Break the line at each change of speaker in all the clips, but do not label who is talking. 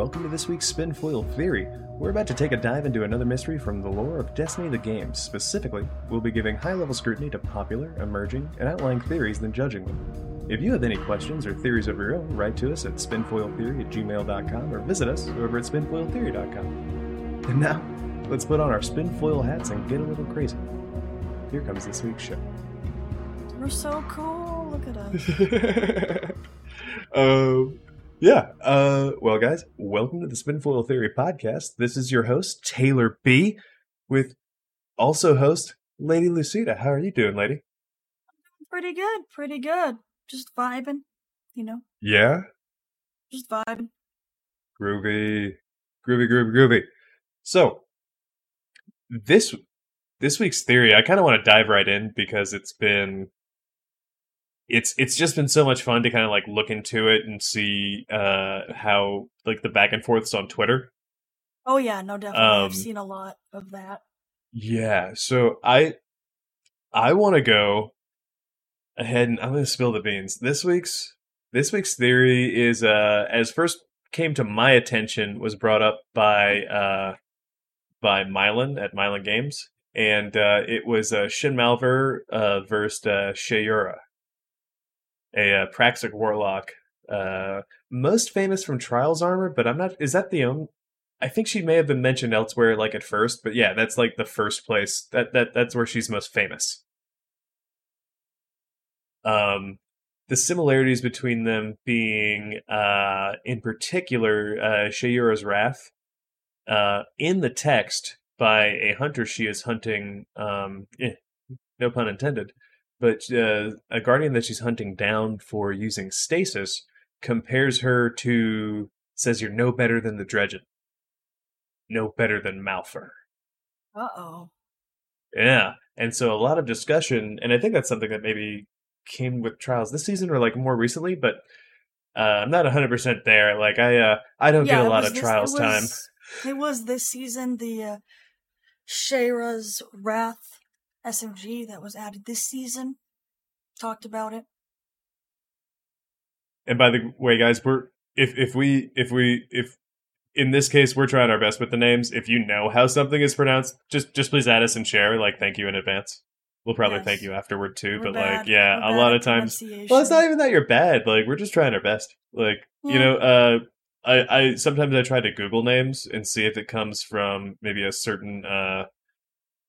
welcome to this week's Spinfoil Theory. We're about to take a dive into another mystery from the lore of Destiny the Game. Specifically, we'll be giving high level scrutiny to popular, emerging, and outlying theories, then judging them. If you have any questions or theories of your own, write to us at spinfoiltheory at gmail.com or visit us over at spinfoiltheory.com. And now, let's put on our spinfoil hats and get a little crazy. Here comes this week's show.
We're so cool. Look at us.
um, yeah. Uh, well, guys, welcome to the Spinfoil Theory podcast. This is your host, Taylor B, with also host, Lady Lucida. How are you doing, lady?
pretty good. Pretty good. Just vibing. You know,
Yeah.
just vibing.
Groovy. Groovy, groovy, groovy. So, this this week's theory, I kind of want to dive right in because it's been it's it's just been so much fun to kind of like look into it and see uh how like the back and forths on Twitter.
Oh yeah, no, definitely.
Um,
I've seen a lot of that.
Yeah, so I I want to go ahead and I'm going to spill the beans. This week's this week's theory is uh as first came to my attention was brought up by uh by Mylan at Mylan Games and uh it was uh Shin Malphur uh versus uh Shayura. A uh, Praxic warlock uh most famous from Trials armor, but I'm not is that the only I think she may have been mentioned elsewhere, like at first, but yeah, that's like the first place that that that's where she's most famous. Um, the similarities between them being, uh, in particular, uh, Shayura's wrath. Uh, in the text by a hunter, she is hunting. Um, eh, no pun intended. But uh, a guardian that she's hunting down for using stasis compares her to says you're no better than the Dredgen no better than Malphur.
Uh oh.
Yeah. And so a lot of discussion, and I think that's something that maybe came with trials this season or like more recently, but uh, I'm not 100% there. Like I uh, I don't get a lot of trials time.
It was this season the uh, Shayra's Wrath SMG that was added this season. Talked about it.
And by the way, guys, we're if if we if we if in this case we're trying our best with the names. If you know how something is pronounced, just just please add us and share. Like thank you in advance. We'll probably
Yes.
thank you afterward too.
We're
but
bad-
like yeah,
we're
a lot of times. Well, it's not even that you're bad. Like we're just trying our best. Like you know, uh, I I sometimes I try to Google names and see if it comes from maybe a certain uh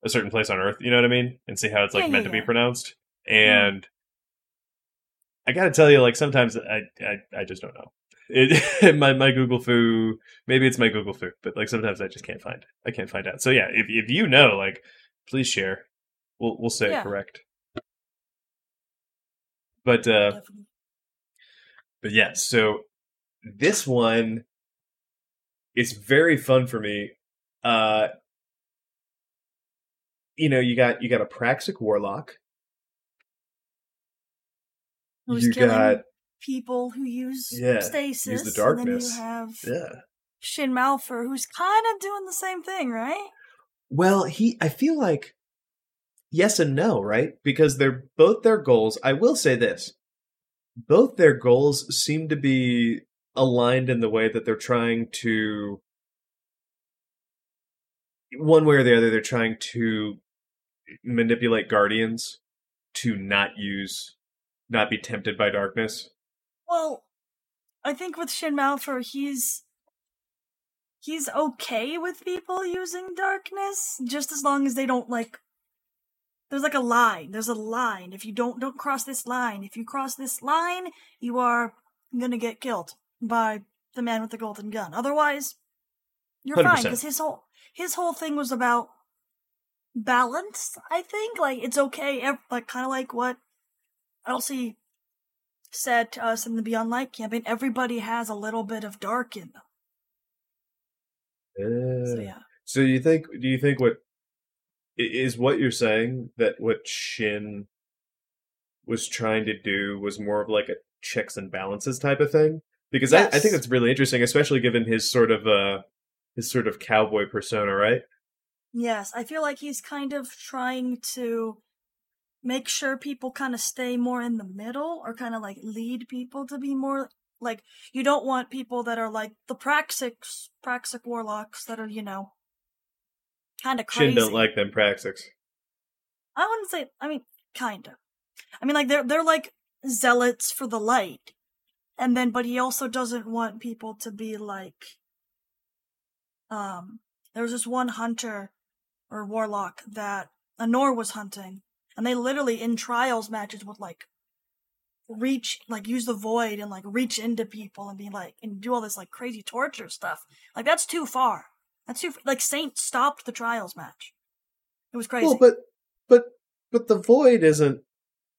a certain place on Earth. You know what I mean? And see how it's like
Yeah,
meant
yeah,
to be pronounced. And I gotta tell you, like sometimes I I, I just don't know. It my my Google foo maybe it's my Google foo, but like sometimes I just can't find I can't find out. So yeah, if if you know, like please share. We'll we'll say it correct. But uh
Definitely.
but yeah, so this one is very fun for me. Uh you know, you got you got a Praxic Warlock.
Who's
you
killing
got
people who use
Yeah,
stasis.
use the
And then
darkness.
you have
yeah.
Shin Malphur, who's kind of doing the same thing, right?
Well, he I feel like yes and no, right? Because they're both their goals. I will say this. Both their goals seem to be aligned in the way that they're trying to one way or the other they're trying to manipulate guardians to not use not be tempted by darkness.
Well, I think with Shin Malphur, he's he's okay with people using darkness, just as long as they don't like. There's like a line. There's a line. If you don't don't cross this line, if you cross this line, you are gonna get killed by the man with the golden gun. Otherwise, you're fine
100%.
because his whole his whole thing was about balance. I think like it's okay, like kind of like what Elsie said to us in the Beyond Light campaign. Everybody has a little bit of dark in them. So yeah.
So you think? Do you think what is what you're saying that what Shin was trying to do was more of like a checks and balances type of thing? Because I, I think
Yes.
that's really interesting, especially given his sort of uh his sort of cowboy persona, right?
Yes, I feel like he's kind of trying to make sure people kind of stay more in the middle or kind of like lead people to be more Like you don't want people that are like the Praxics, Praxic warlocks that are you know kind of crazy.
Shin don't like them Praxics.
I wouldn't say. I mean, kind of. I mean, like they're they're like zealots for the light, and then but he also doesn't want people to be like. Um, there was this one hunter or warlock that Anor was hunting, and they literally in trials matches would like reach like use the void and like reach into people and be like and do all this like crazy torture stuff. Like that's too far. That's too like Saint stopped the trials match. It was crazy.
Well, but but but the void isn't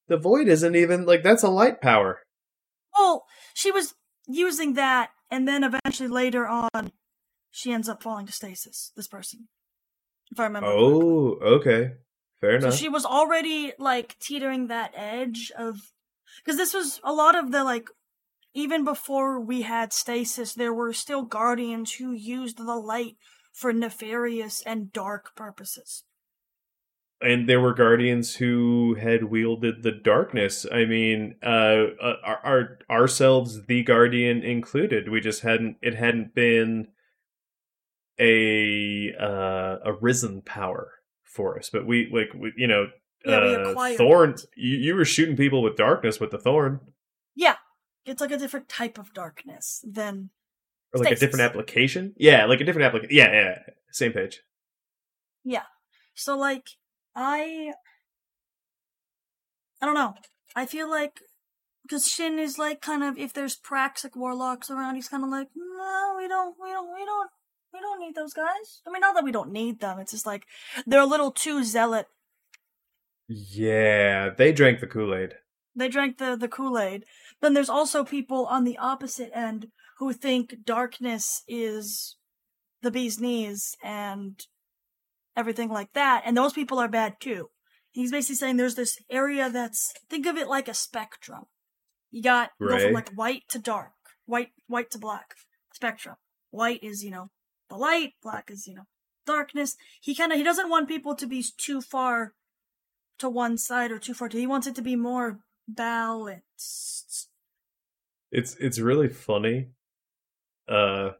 the void isn't even like that's a light power.
Well, she was using that, and then eventually later on, she ends up falling to stasis. This person, if I remember. correctly.
Oh, okay, fair enough.
So she was already like teetering that edge of because this was a lot of the like even before we had stasis there were still guardians who used the light for nefarious and dark purposes.
and there were guardians who had wielded the darkness. I mean, uh, uh, our, our ourselves, the guardian included. We just hadn't. It hadn't been a uh, a risen power for us. But we like we, you know,
Yeah,
uh, thorn. You, you were shooting people with darkness with the thorn,
Yeah, it's like a different type of darkness than
or like a different application. Yeah, like a different application. Yeah, yeah, same page.
Yeah. So like I I don't know. I feel like because Shin is like kind of if there's Praxic warlocks around, he's kind of like no, we don't, we don't, we don't, we don't need those guys. I mean, not that we don't need them. It's just like they're a little too zealot.
Yeah, they drank the Kool Aid.
They drank the the Kool Aid. Then there's also people on the opposite end who think darkness is the bee's knees and everything like that, and those people are bad too. He's basically saying there's this area that's think of it like a spectrum. You got go from like white to dark, white white to black spectrum. White is you know the light, black is you know darkness. He kind of he doesn't want people to be too far to one side or too far to. He wants it to be more balanced.
It's it's really funny. Uh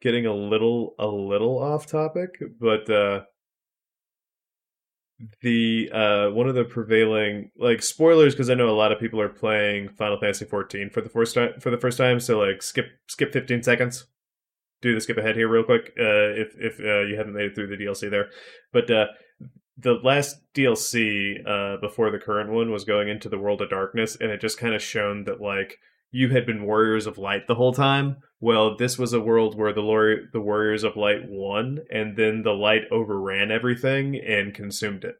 getting a little a little off topic, but uh the uh one of the prevailing like spoilers because I know a lot of people are playing Final Fantasy 14 for the first time for the first time, so like skip skip 15 seconds. Do the skip ahead here real quick uh if if uh, you haven't made it through the DLC there. But uh the last DLC uh before the current one was going into the world of darkness and it just kind of shown that like you had been warriors of light the whole time. Well, this was a world where the lor- the warriors of light won, and then the light overran everything and consumed it.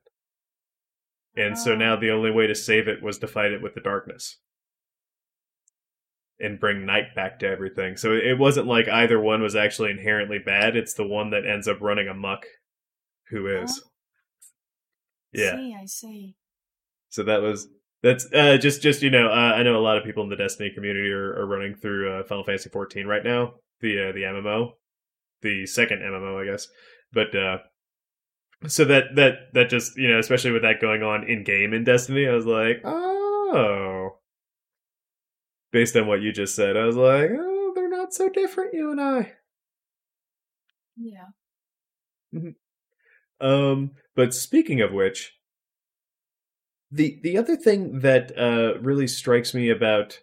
And so
Oh.
now the only way to save it was to fight it with the darkness and bring night back to everything. So it wasn't like either one was actually inherently bad. It's the one that ends up running amok who is.
Oh.
Yeah.
See, I see.
So that was that's uh, just just you know uh, I know a lot of people in the Destiny community are, are running through uh, Final Fantasy 14 right now the uh, the MMO the second MMO I guess but uh, so that that that just you know especially with that going on in game in Destiny I was like oh based on what you just said I was like oh they're not so different you and I
Yeah.
Um, but speaking of which, the the other thing that uh really strikes me about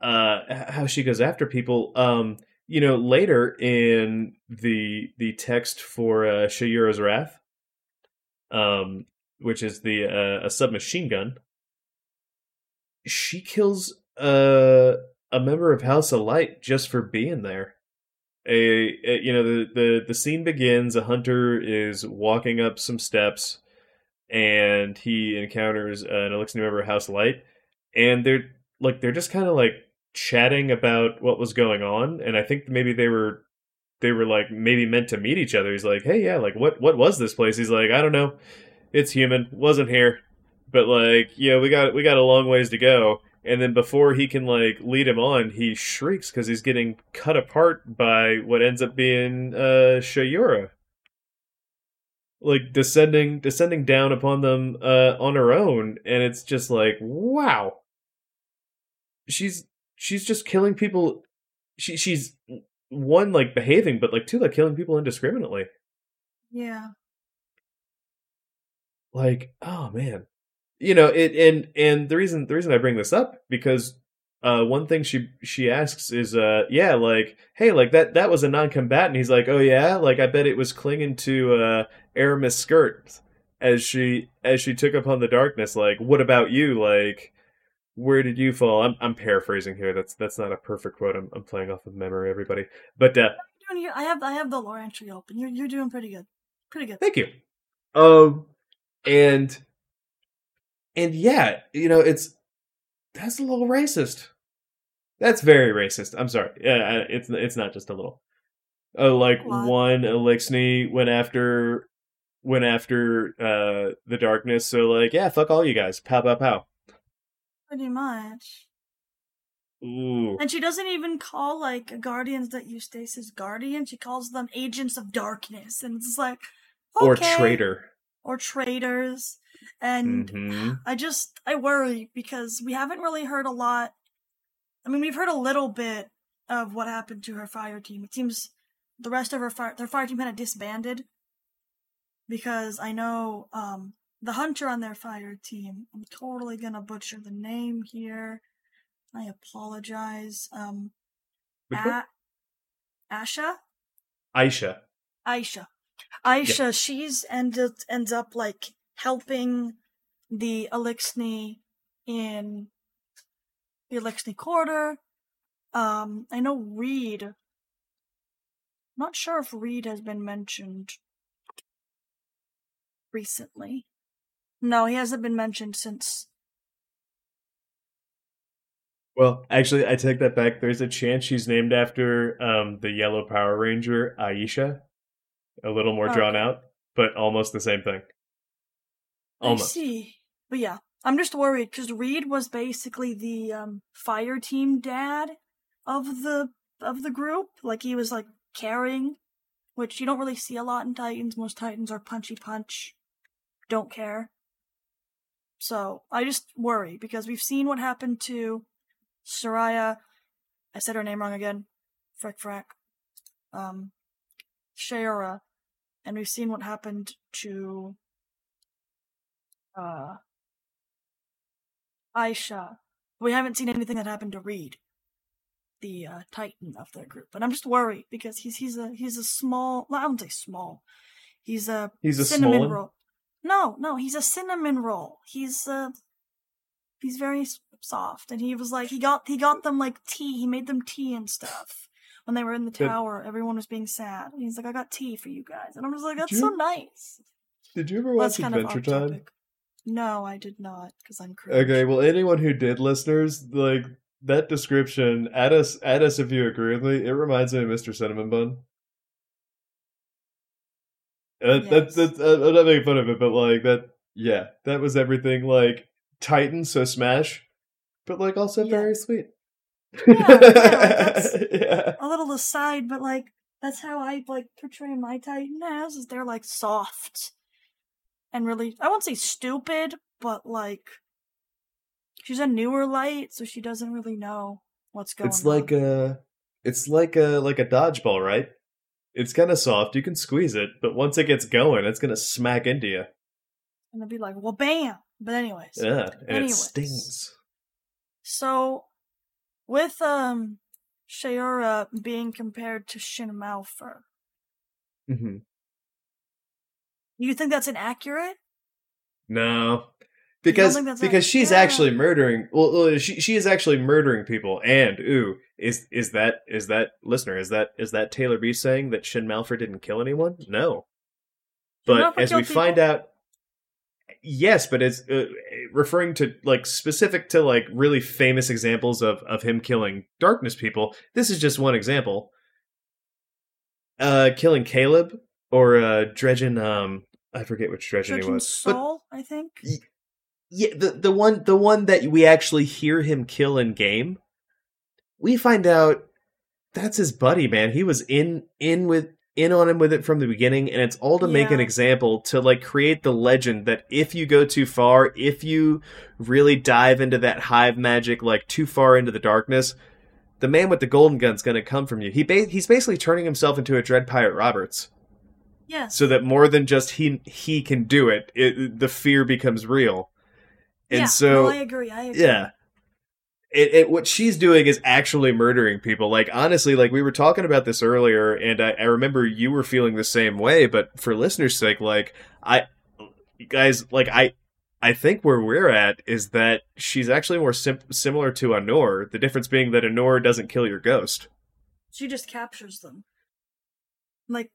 uh how she goes after people, um, you know, later in the the text for uh, Shayura's Wrath, um, which is the uh, a submachine gun, she kills uh, a member of House of Light just for being there. A, a you know the, the the scene begins a hunter is walking up some steps and he encounters an Eliksni member of house light and they're like they're just kind of like chatting about what was going on and i think maybe they were they were like maybe meant to meet each other. He's like hey yeah like what what was this place? He's like i don't know. It's human. Wasn't here. But like yeah we got we got a long ways to go and then before he can like lead him on, he shrieks because he's getting cut apart by what ends up being uh Shayura. Like descending descending down upon them uh on her own, and it's just like, wow. She's she's just killing people. She she's one like behaving, but like two like killing people indiscriminately.
Yeah.
Like oh man, you know it and and the reason the reason I bring this up because uh one thing she she asks is uh yeah like hey like that that was a non-combatant he's like oh yeah like I bet it was clinging to uh Eramis' skirt as she as she took upon the darkness like what about you like where did you fall I'm I'm paraphrasing here that's that's not a perfect quote I'm I'm playing off of memory everybody but uh
I have I have the lore entry open. You're you're doing pretty good. Pretty good.
Thank you. Um, and and yeah, you know, it's that's a little racist. That's very racist. I'm sorry. Yeah, it's it's not just a little. Uh, like
What?
one Eliksni went after went after uh the darkness. So like, yeah, fuck all you guys. Pow pow pow.
Pretty much.
Ooh.
And she doesn't even call like guardians that use stasis guardians. She calls them agents of darkness, and it's like
Or traitor.
Or traitors. And
hmm
I just I worry because we haven't really heard a lot. I mean, we've heard a little bit of what happened to her fire team. It seems the rest of her fire their fire team kind of disbanded because I know um the hunter on their fire team. I'm totally gonna butcher the name here. I apologize. Um? A- Asha.
Aisha.
Aisha. Aisha, she's ended ends up like helping the Eliksni in the Eliksni quarter. Um, I know Reed. Not sure if Reed has been mentioned recently. No, he hasn't been mentioned since.
Well, actually, I take that back. There's a chance she's named after um, the Yellow Power Ranger, Aisha. A little more drawn
Okay.
out, but almost the same thing. Almost.
I see. But yeah, I'm just worried because Reed was basically the um, fire team dad of the of the group. Like he was like caring, which you don't really see a lot in Titans. Most Titans are punchy punch, don't care. So I just worry because we've seen what happened to Soraya. I said her name wrong again. Frick frack. Um, Shayra. And we've seen what happened to uh Aisha. We haven't seen anything that happened to Reed, the uh, Titan of their group. But I'm just worried because he's he's a he's a small. Well, I wouldn't say small. He's a
He's a
cinnamon roll. No, no, he's a cinnamon roll. He's uh he's very soft, and he was like he got he got them like tea. He made them tea and stuff. When they were in the
But-
tower, everyone was being sad. And he's like, "I got tea for you guys," and I'm just like, "That's so nice."
Did you ever watch
that's kind of
Adventure Time?
topic. No, I did not, because I'm cringe.
Okay, well, anyone who did, listeners, like that description, add us, add us if you agree with me. It reminds me of Mr. Cinnamon Bun. Uh,
Yes.
That's that's uh, I'm not making fun of it, but like that, yeah, that was everything. Like Titan, so Smash, but like also
Yeah.
very sweet.
Yeah, yeah, that's-
yeah.
a little aside, but like that's how I like portray my Titan as is they're like soft and really I won't say stupid, but like she's a newer light, so she doesn't really know what's going
It's like
on.
a, it's like a like a dodgeball, right? It's kind of soft. You can squeeze it, but once it gets going, it's gonna smack into you.
and it'll be like, well bam. But anyways.
Yeah, and it
Anyways.
stings.
So with um Shayura being compared to Shin Malphur,
hmm
you think that's inaccurate?
No, because because she's
yeah.
actually murdering. Well, she she is actually murdering people. And ooh, is is that is that listener? Is that is that Taylor B saying that Shin Malphur didn't kill anyone? No, but as we
killed
find out, yes, but it's uh, referring to like specific to like really famous examples of of him killing darkness people. This is just one example. Uh, killing Caleb or uh Dredgen um I forget which Dredgen he
Judging
was, but
I think.
yeah, the the one the one that we actually hear him kill in game, we find out that's his buddy, man. He was in in with in on him with it from the beginning and it's all to make an example to like create the legend that if you go too far if you really dive into that hive magic like too far into the darkness the man with the golden gun's going to come from you he ba- he's basically turning himself into a dread pirate roberts
Yes.
so that more than just he he can do it, it the fear becomes real and
yeah,
so
no, I agree. I agree.
yeah. It, it, what she's doing is actually murdering people. Like honestly, like we were talking about this earlier, and I, I remember you were feeling the same way. But for listeners' sake, like I, guys, like I, I think where we're at is that she's actually more sim- similar to Anor. The difference being that Anor doesn't kill your ghost.
She just captures them. Like,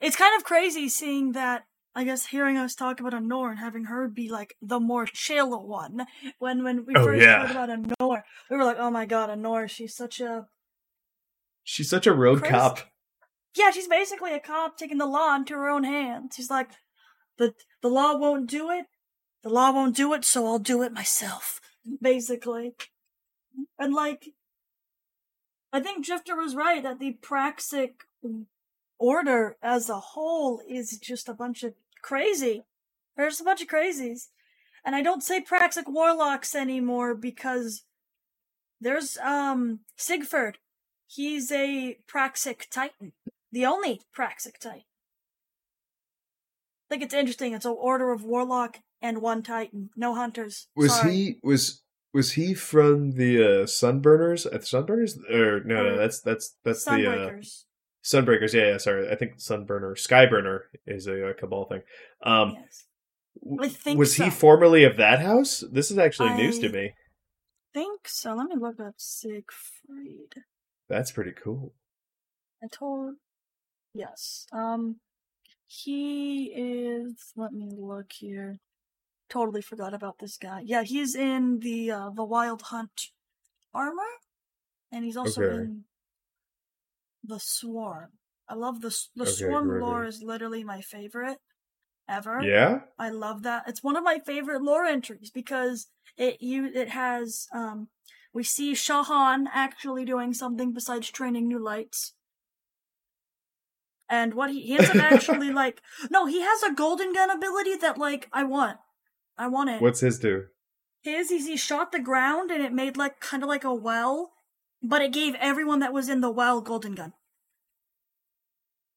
it's kind of crazy seeing that. I guess hearing us talk about Anor and having her be like the more chill one. When when we
Oh,
first
yeah.
heard about Anor, we were like, "Oh my god, Anor! She's such a
She's such a road cop.
yeah. She's basically a cop taking the law into her own hands. She's like, the the law won't do it. The law won't do it, so I'll do it myself. Basically, and like, I think Drifter was right that the Praxic order as a whole is just a bunch of crazy. There's a bunch of crazies. And I don't say Praxic warlocks anymore because there's um Siegfried. He's a Praxic Titan. The only Praxic Titan. I think it's interesting. It's an order of warlock and one Titan. No hunters.
Was
Sorry.
he was was he from the uh, Sunburners? Uh, Sunburners? Or no, no, that's that's that's the uh,
Sunbreakers.
Yeah, yeah. Sorry, I think Sunburner, Skyburner is a, uh Cabal thing. Um,
yes. I
was he formerly of that house? This is actually news to me.
think so. Let me look up Siegfried.
That's pretty cool.
I told yes. Um he is let me look here. Totally forgot about this guy. Yeah, he's in the uh the Wild Hunt armor and he's also
Okay.
in the Swarm. I love the the
Okay,
Swarm
great,
lore is literally my favorite ever.
Yeah.
I love that. It's one of my favorite lore entries because it you it has um we see Shaw Han actually doing something besides training new lights. And what he, he ends up actually like no, he has a golden gun ability that like I want. I want it.
What's his do?
His is he shot the ground and it made like kind of like a well, but it gave everyone that was in the well golden gun.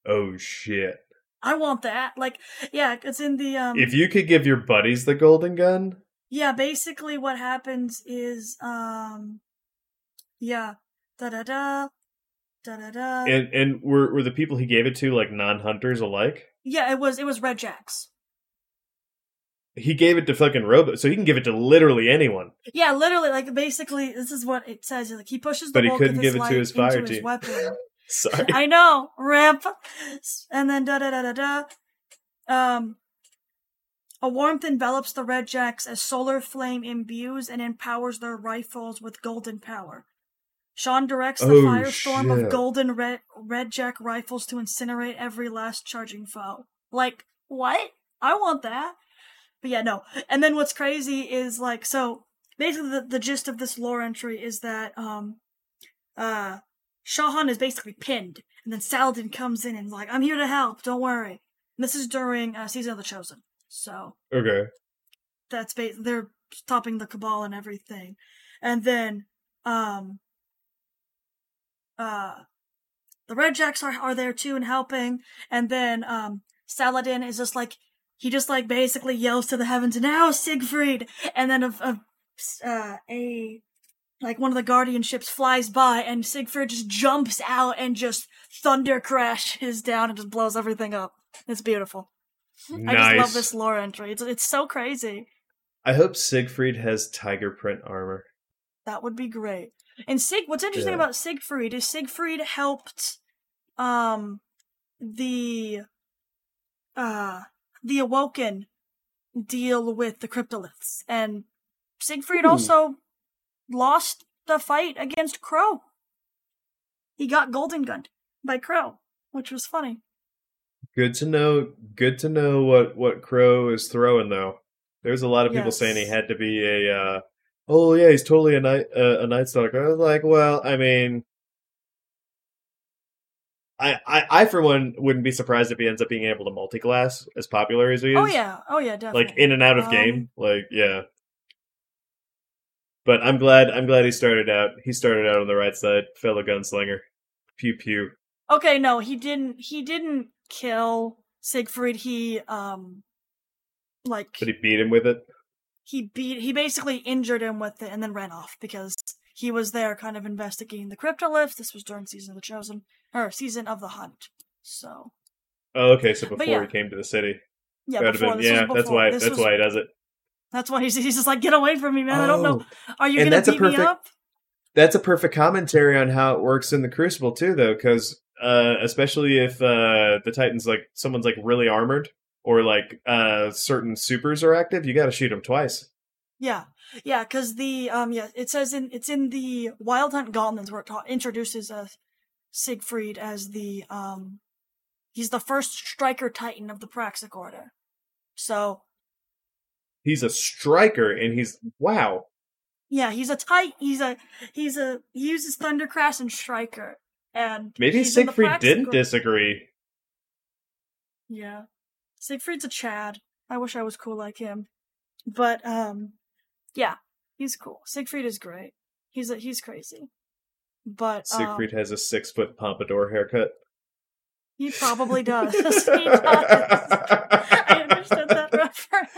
Oh shit!
I want that. Like yeah, it's in the um
if you could give your buddies the golden gun,
Yeah, basically what happens is um yeah. Da da da da da da.
and and were were the people he gave it to like non-hunters alike?
Yeah, it was it was Red Jacks.
He gave it to fucking Robo, so he can give it to literally anyone.
Yeah, literally like basically this is what it says. Like he pushes the
But he couldn't give it to his fire
into his
team. Sorry.
I know, ramp, And then da da da da da. Um a warmth envelops the Red Jacks as solar flame imbues and empowers their rifles with golden power. Sean directs the
Oh,
firestorm
shit.
of golden red, red Jack rifles to incinerate every last charging foe. Like, what? I want that. But yeah, no. And then what's crazy is like, so basically the, the gist of this lore entry is that, um, uh, Shaw Han is basically pinned. And then Saladin comes in and is like, I'm here to help, don't worry. And this is during uh, Season of the Chosen. So,
Okay.
that's ba- they're stopping the cabal and everything and then um uh the red jacks are, are there too and helping and then um saladin is just like he just like basically yells to the heavens now siegfried and then a, a uh a like one of the guardian ships flies by and siegfried just jumps out and just thunder crashes down and just blows everything up it's beautiful
Nice.
I just love this lore entry. It's it's so crazy.
I hope Siegfried has tiger print armor.
That would be great. And Sig, what's interesting
Yeah.
about Siegfried is Siegfried helped, um, the, uh, the Awoken deal with the Cryptoliths, and Siegfried
Ooh.
also lost the fight against Crow. He got golden gunned by Crow, which was funny.
Good to know. Good to know what what Crow is throwing though. There's a lot of people
Yes.
saying he had to be a. Uh, oh yeah, he's totally a night uh, a night stalker. I was like, well, I mean, I, I, I for one wouldn't be surprised if he ends up being able to multi-class as popular as he is.
Oh yeah, oh yeah, definitely.
like in and out of
Um,
game. Like yeah. But I'm glad I'm glad he started out he started out on the right side, fellow gunslinger. Pew pew.
Okay, no, he didn't. He didn't kill Siegfried. He um, like
But he beat him with it.
he beat. He basically injured him with it and then ran off because he was there, kind of investigating the cryptoliths. This was during season of the Chosen or season of the Hunt. So
Oh, okay, so before
yeah.
he came to the city.
yeah,
That'd
before,
been,
this was
yeah, that's why
this
that's
was-
why he does it.
That's why he's, he's just like, get away from me, man. I don't know. Are you
Oh.
Gonna
that's a
beat me up?
That's a perfect commentary on how it works in the Crucible too, though, because uh, especially if uh, the Titans like someone's like really armored or like uh, certain supers are active, you got to shoot them twice.
Yeah, yeah, because the um, yeah, it says in it's in the Wild Hunt Gauntlets where it ta- introduces uh, Siegfried as the um, he's the first striker titan of the Praxic Order. So
He's a striker, and he's wow.
yeah, he's a tight. He's a he's a he uses Thundercrash and Striker, and
Maybe
he's in the
Siegfried didn't
Or-
disagree.
Yeah, Siegfried's a Chad. I wish I was cool like him, but um, yeah, he's cool. Siegfried is great. He's a he's crazy, but um,
Siegfried has a six foot pompadour haircut.
He probably does. he does. I understood that reference.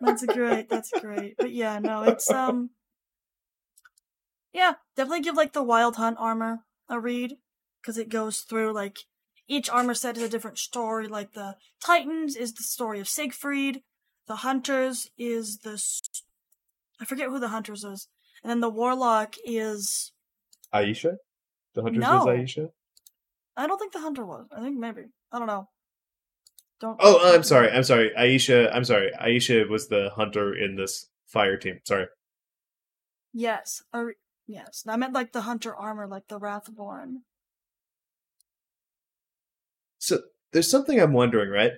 That's great. That's great. But yeah, no, it's um Yeah, definitely give like the Wild Hunt armor a read cuz it goes through like each armor set is a different story. Like the Titans is the story of Siegfried, the Hunters is the I forget who the Hunters is. And then the Warlock is
Aisha? The hunter
No.
was Aisha?
I don't think the Hunter was. I think maybe. I don't know. Don't
Oh, I'm sorry. I'm sorry. Aisha. I'm sorry. Aisha was the hunter in this fire team. Sorry.
Yes, or yes. I meant like the hunter armor, like the Wrathborn.
So there's something I'm wondering, right?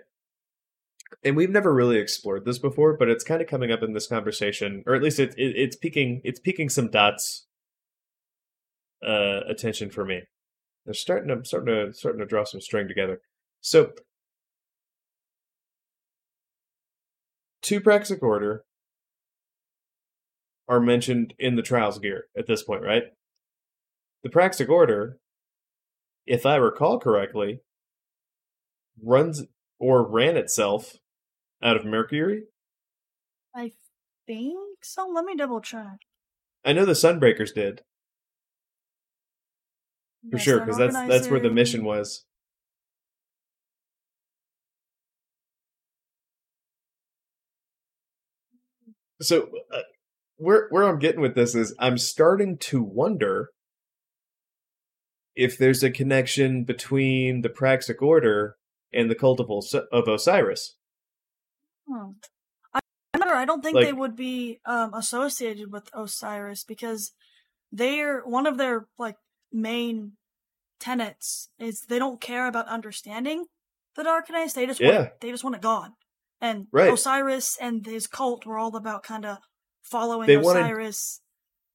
And we've never really explored this before, but it's kind of coming up in this conversation, or at least it, it it's peaking it's peaking some dots uh attention for me. They're starting to starting to starting to draw some string together. So two Praxic Order are mentioned in the Trials gear at this point, right? The Praxic Order, if I recall correctly, runs or ran itself out of Mercury.
I think so. Let me double check.
I know the Sunbreakers did for
Yes,
sure because that's that's where the mission was. So uh, where where I'm getting with this is I'm starting to wonder if there's a connection between the Praxic Order and the Cult of, Os- of Osiris.
Hmm. I, I'm not. I don't think they would be um, associated with Osiris because they're one of their like main tenets is they don't care about understanding the Darkness. They just
Yeah.
want they just want it gone. And
Right.
Osiris and his cult were all about kind of following
They wanted-
Osiris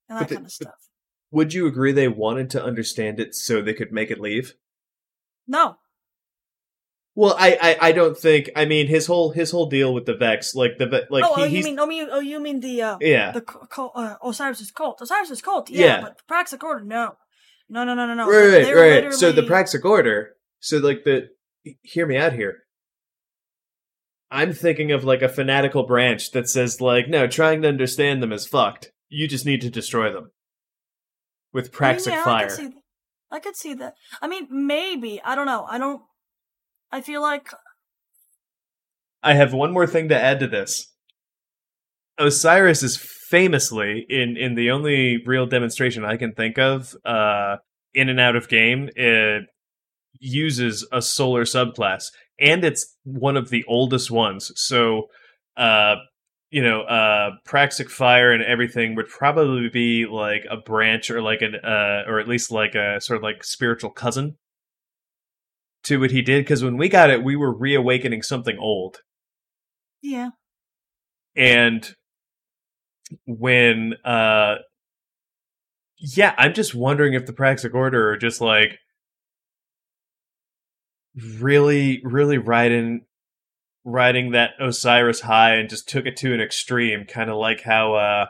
and that
they-
kind of stuff.
Would you agree they wanted to understand it so they could make it leave?
No,
Well, I, I, I don't think. I mean, his whole his whole deal with the Vex, like the like
oh,
he,
oh, you mean oh you oh you mean the uh,
yeah,
the cu- cult, uh, Osiris's cult? Osiris's cult, yeah,
Yeah.
but the Praxic Order, no, no, no, no, no, no.
right, right,
They're
right. So the
literally-
Praxic Order. So like the, hear me out here. I'm thinking of like a fanatical branch that says like, no, trying to understand them is fucked. You just need to destroy them with
I mean,
Praxic
yeah, I
fire.
could, see, I could see that. I mean, maybe I don't know. I don't. I feel like
I have one more thing to add to this. Osiris is famously in in the only real demonstration I can think of, uh, in and out of game, it uses a solar subclass, and it's one of the oldest ones. So, uh, you know, uh, Praxic Fire and everything would probably be like a branch or like an, uh, or at least like a sort of like spiritual cousin to what he did. Because when we got it, we were reawakening something old
yeah,
and when uh yeah i'm just wondering if the praxic order are just like really, really riding riding that Osiris high and just took it to an extreme, kind of like how uh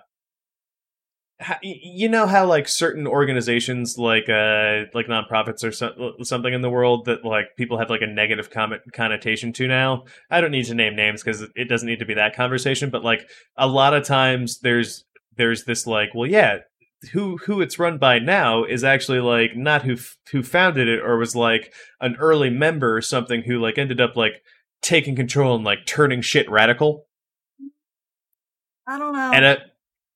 you know how like certain organizations like uh like nonprofits or so, something in the world that like people have like a negative comment connotation to now i don't need to name names because it doesn't need to be that conversation but like a lot of times there's there's this like well yeah who who it's run by now is actually like not who who founded it or was like an early member or something who like ended up like taking control and like turning shit radical
I don't know.
and it,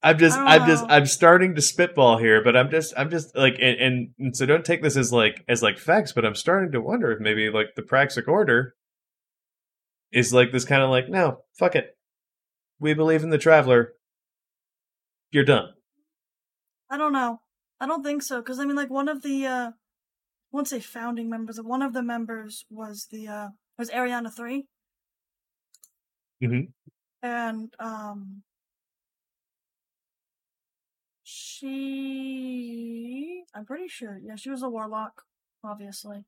I'm just, I'm just. I'm starting to spitball here, but I'm just, I'm just like, and, and, and so don't take this as like, as like facts, but I'm starting to wonder if maybe like the Praxic Order is like this kind of like, no, fuck it, we believe in the Traveler. You're done.
I don't know. I don't think so because I mean, like one of the uh, I won't say founding members. One of the members was the uh was Eriana 3
Mhm.
and um, she I'm pretty sure. Yeah, she was a warlock, obviously,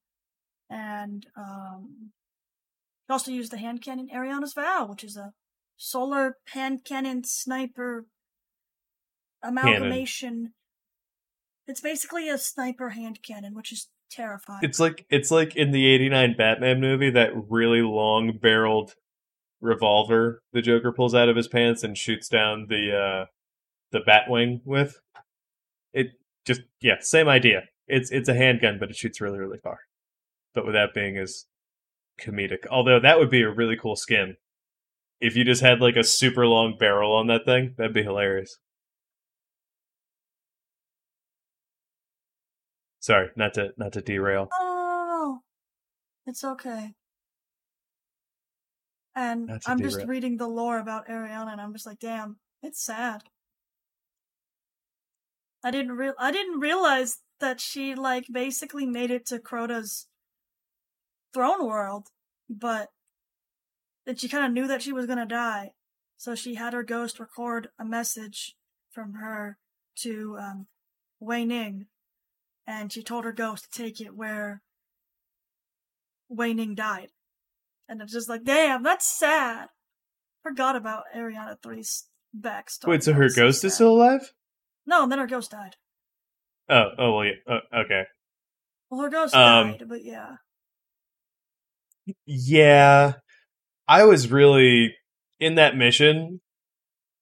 and um, she also used the hand cannon Eriana's Vow, which is a solar hand cannon sniper amalgamation. It's basically a sniper hand cannon, which is terrifying.
It's like, it's like in the '89 Batman movie, that really long barreled revolver the Joker pulls out of his pants and shoots down the uh the Batwing with. It just yeah, same idea. It's it's a handgun, but it shoots really really far. But without being as comedic. Although that would be a really cool skin. If you just had like a super long barrel on that thing, that'd be hilarious. Sorry, not to not to derail.
Oh, it's okay. And I'm just reading the lore about Eriana, and I'm just like, damn, it's sad. I didn't real I didn't realize that she like basically made it to Crota's throne world, but that she kind of knew that she was gonna die, so she had her ghost record a message from her to um, Wei Ning, and she told her ghost to take it where Wei Ning died. And it's just like, damn, that's sad. Forgot about Eriana 3's backstory.
Wait, so her ghost
sad.
is still alive?
No, and then her ghost died.
Oh, oh well, yeah. Oh, okay.
Well, her ghost
Um,
died, but yeah.
Yeah. I was really in that mission.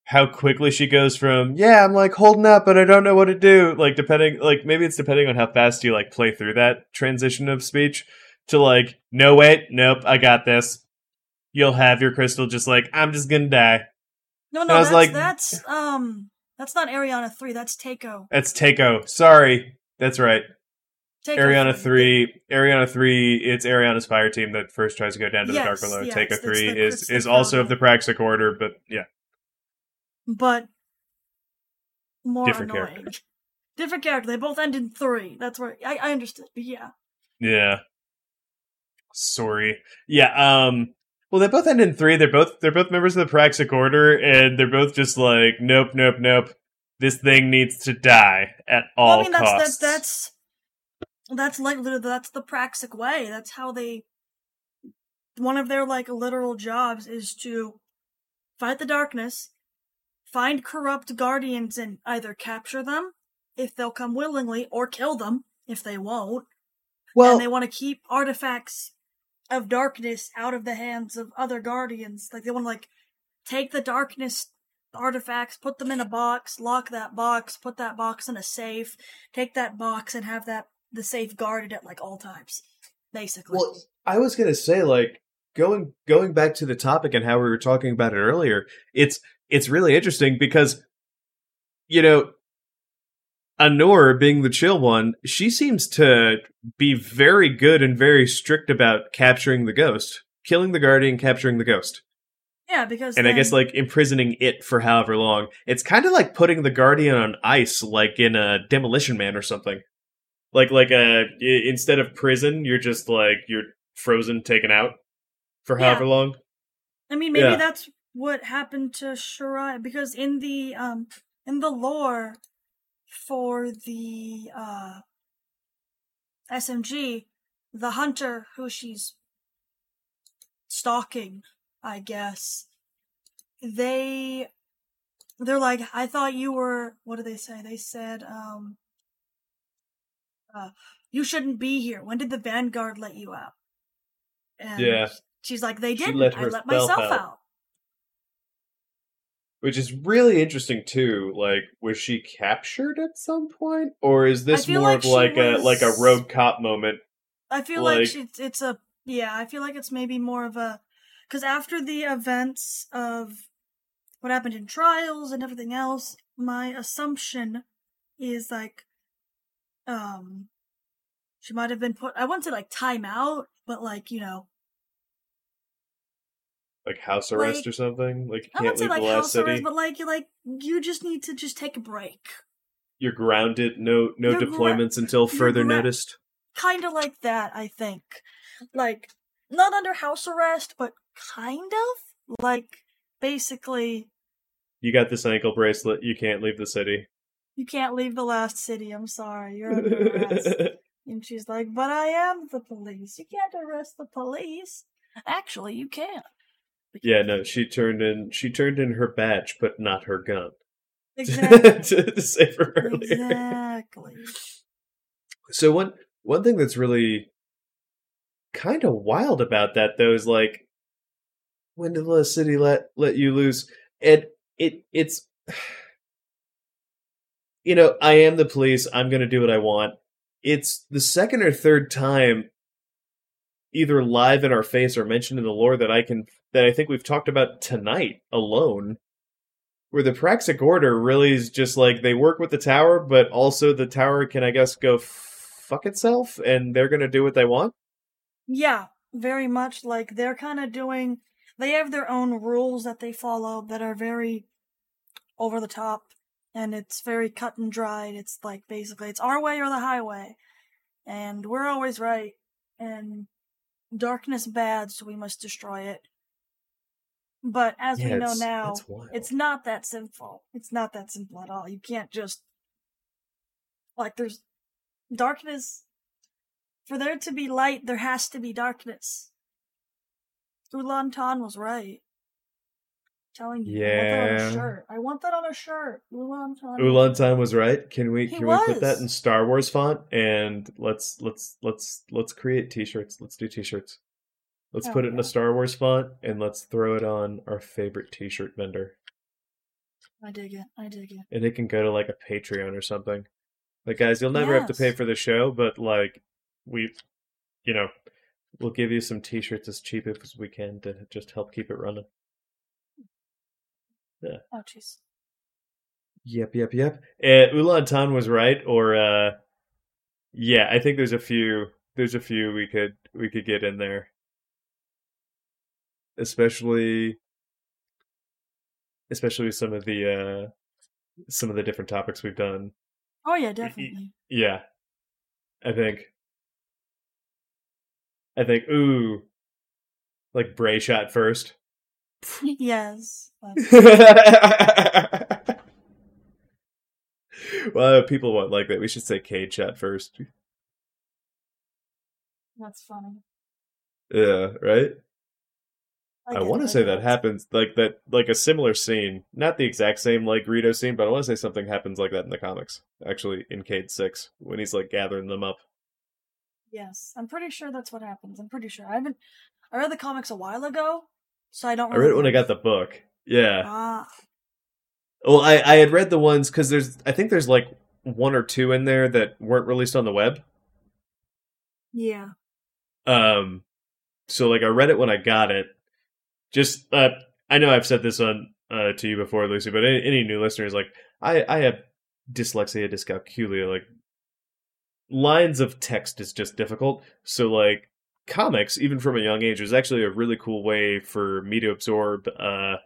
How quickly she goes from, yeah, I'm like holding up, but I don't know what to do. Like, depending, like, maybe it's depending on how fast you, like, play through that transition of speech to, like, no, wait, nope, I got this. You'll have your crystal just like, I'm just gonna die.
No,
I
no,
was
that's,
like-
that's, um, that's not Eriana 3, that's Takeo.
That's Takeo. Sorry. That's right.
Takeo
Eriana 3, Eriana 3, it's Eriana's fire team that first tries to go down to the Dark Below.
it's- it's
3
the-
is, is also of the Praxic Order, but yeah.
But more
Different
annoying.
character.
Different character. They both end in 3. That's where, I, I understood, yeah.
Yeah. Sorry. Yeah, um well they both end in three. They're both they're both members of the Praxic Order, and they're both just like, nope, nope, nope. This thing needs to die at all
well, I mean, that's,
costs.
that's, that's, that's like, that's the Praxic way. That's how they, one of their, like, literal jobs is to fight the darkness, find corrupt guardians and either capture them, if they'll come willingly, or kill them, if they won't.
well,
and they want to keep artifacts of darkness out of the hands of other guardians. Like they want to like take the darkness artifacts, put them in a box, lock that box, put that box in a safe, take that box and have that the safe guarded at like all times. Basically.
Well, I was gonna say, like going going back to the topic and how we were talking about it earlier. It's it's really interesting because you know, Anor being the chill one, she seems to be very good and very strict about capturing the ghost, killing the guardian, capturing the ghost,
yeah, because
and I guess like imprisoning it for however long. It's kind of like putting the guardian on ice, like in a Demolition Man or something. Like like a i- instead of prison, you're just like you're frozen, taken out for
Yeah.
however long.
I mean, maybe
Yeah.
that's what happened to Shirai because in the um in the lore for the uh SMG, the hunter who she's stalking, I guess, they they're like, I thought you were what do they say? They said, um uh, you shouldn't be here. When did the Vanguard let you out? And
Yeah.
she's like, They didn't.
let
I let myself
out."
out.
Which is really interesting too. Like, was she captured at some point, or is this more
like
of like a like a
was-
rogue cop moment?
I feel
Like-
like, she, it's a yeah. I feel like it's maybe more of a because after the events of what happened in trials and everything else, my assumption is like, um, she might have been put. I wouldn't say like time out, but like you know,
Like house arrest
Like-
or something? Like you
I
can't leave
like
the last
house
city.
arrest, but like you like you just need to just take a break,
You're grounded. No no
You're gra-
deployments until further
gra-
noticed.
kind of like that. I think, like not under house arrest, but kind of like basically
You got this ankle bracelet. You can't leave the city.
You can't leave the last city. I'm sorry. You're under arrest. and she's like, But I am the police. You can't arrest the police. Actually, you can.
Yeah, no. She turned in. She turned in her badge, but not her gun
Exactly.
to, to save her earlier.
exactly.
So one one thing that's really kind of wild about that though is like when did the city let let you loose? And it it's you know, I am the police, I'm gonna do what I want. It's the second or third time either live in our face or mentioned in the lore that I can that I think we've talked about tonight alone. Where the Praxic Order really is just like they work with the tower, but also the tower can, I guess, go fuck itself, and they're gonna do what they want.
Yeah, very much like they're kind of doing. They have their own rules that they follow that are very over the top, and it's very cut and dried. It's like basically it's our way or the highway, and we're always right. And darkness bad, so we must destroy it. But as we know
it's-
now,
that's
it's not that simple. It's not that simple at all. You can't just like there's darkness. For there to be light, there has to be darkness. Ulan Tan was right. Telling you, Yeah. I want that on
Yeah.
a shirt. I want that on a shirt. Ulan Tan.
Ulan Tan was right. Can we
He
can we put that in Star Wars font and let's let's let's let's create t-shirts. Let's do t-shirts. Let's
Oh,
put it in a Star Wars font and let's throw it on our favorite t-shirt vendor.
I dig it. I dig it.
And it can go to like a Patreon or something. Like guys, you'll never have to pay for the show, but like we you know, we'll give you some t-shirts as cheap as we can to just help keep it running.
Oh, jeez.
Yep, yep, yep. Uh, Ulan Tan was right, or uh, yeah, I think there's a few. There's a few we could we could get in there, especially especially some of the uh, some of the different topics we've done.
Oh yeah, definitely.
Yeah, I think. I think. Ooh, like Bray shot first.
yes.
Well, people won't like that. We should say Cayde chat first.
That's funny.
Yeah, right. I,
get
want to say that happens like that, like a similar scene, not the exact same like Greedo scene, but I want to say something happens like that in the comics. Actually, in Cayde Six, when he's like gathering them up.
Yes, I'm pretty sure that's what happens. I'm pretty sure. I haven't. I read the comics a while ago, so I don't.
I read it when I got the book. Yeah.
Ah,
Well, I I had read the ones because there's I think there's like one or two in there that weren't released on the web.
yeah.
Um, so like I read it when I got it. Just uh, I know I've said this on uh to you before, Lucy, but any, any new listeners, like I I have dyslexia, dyscalculia, like lines of text is just difficult. So like comics, even from a young age, is actually a really cool way for me to absorb uh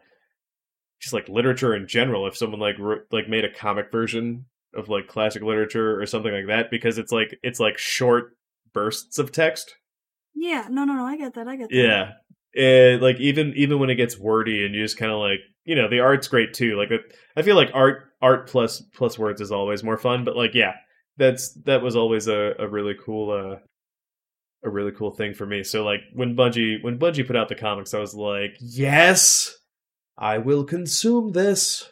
just like literature in general. If someone like wrote, like made a comic version of like classic literature or something like that, because it's like it's like short bursts of text.
Yeah. No, no, no. I get that. I get that.
Yeah. Eh, like even even when it gets wordy and you just kind of like you know the art's great too like it- i feel like art art plus plus words is always more fun but like yeah that's that was always a, a really cool uh a really cool thing for me. So like when Bungie when Bungie put out the comics, I was like, yes, I will consume this.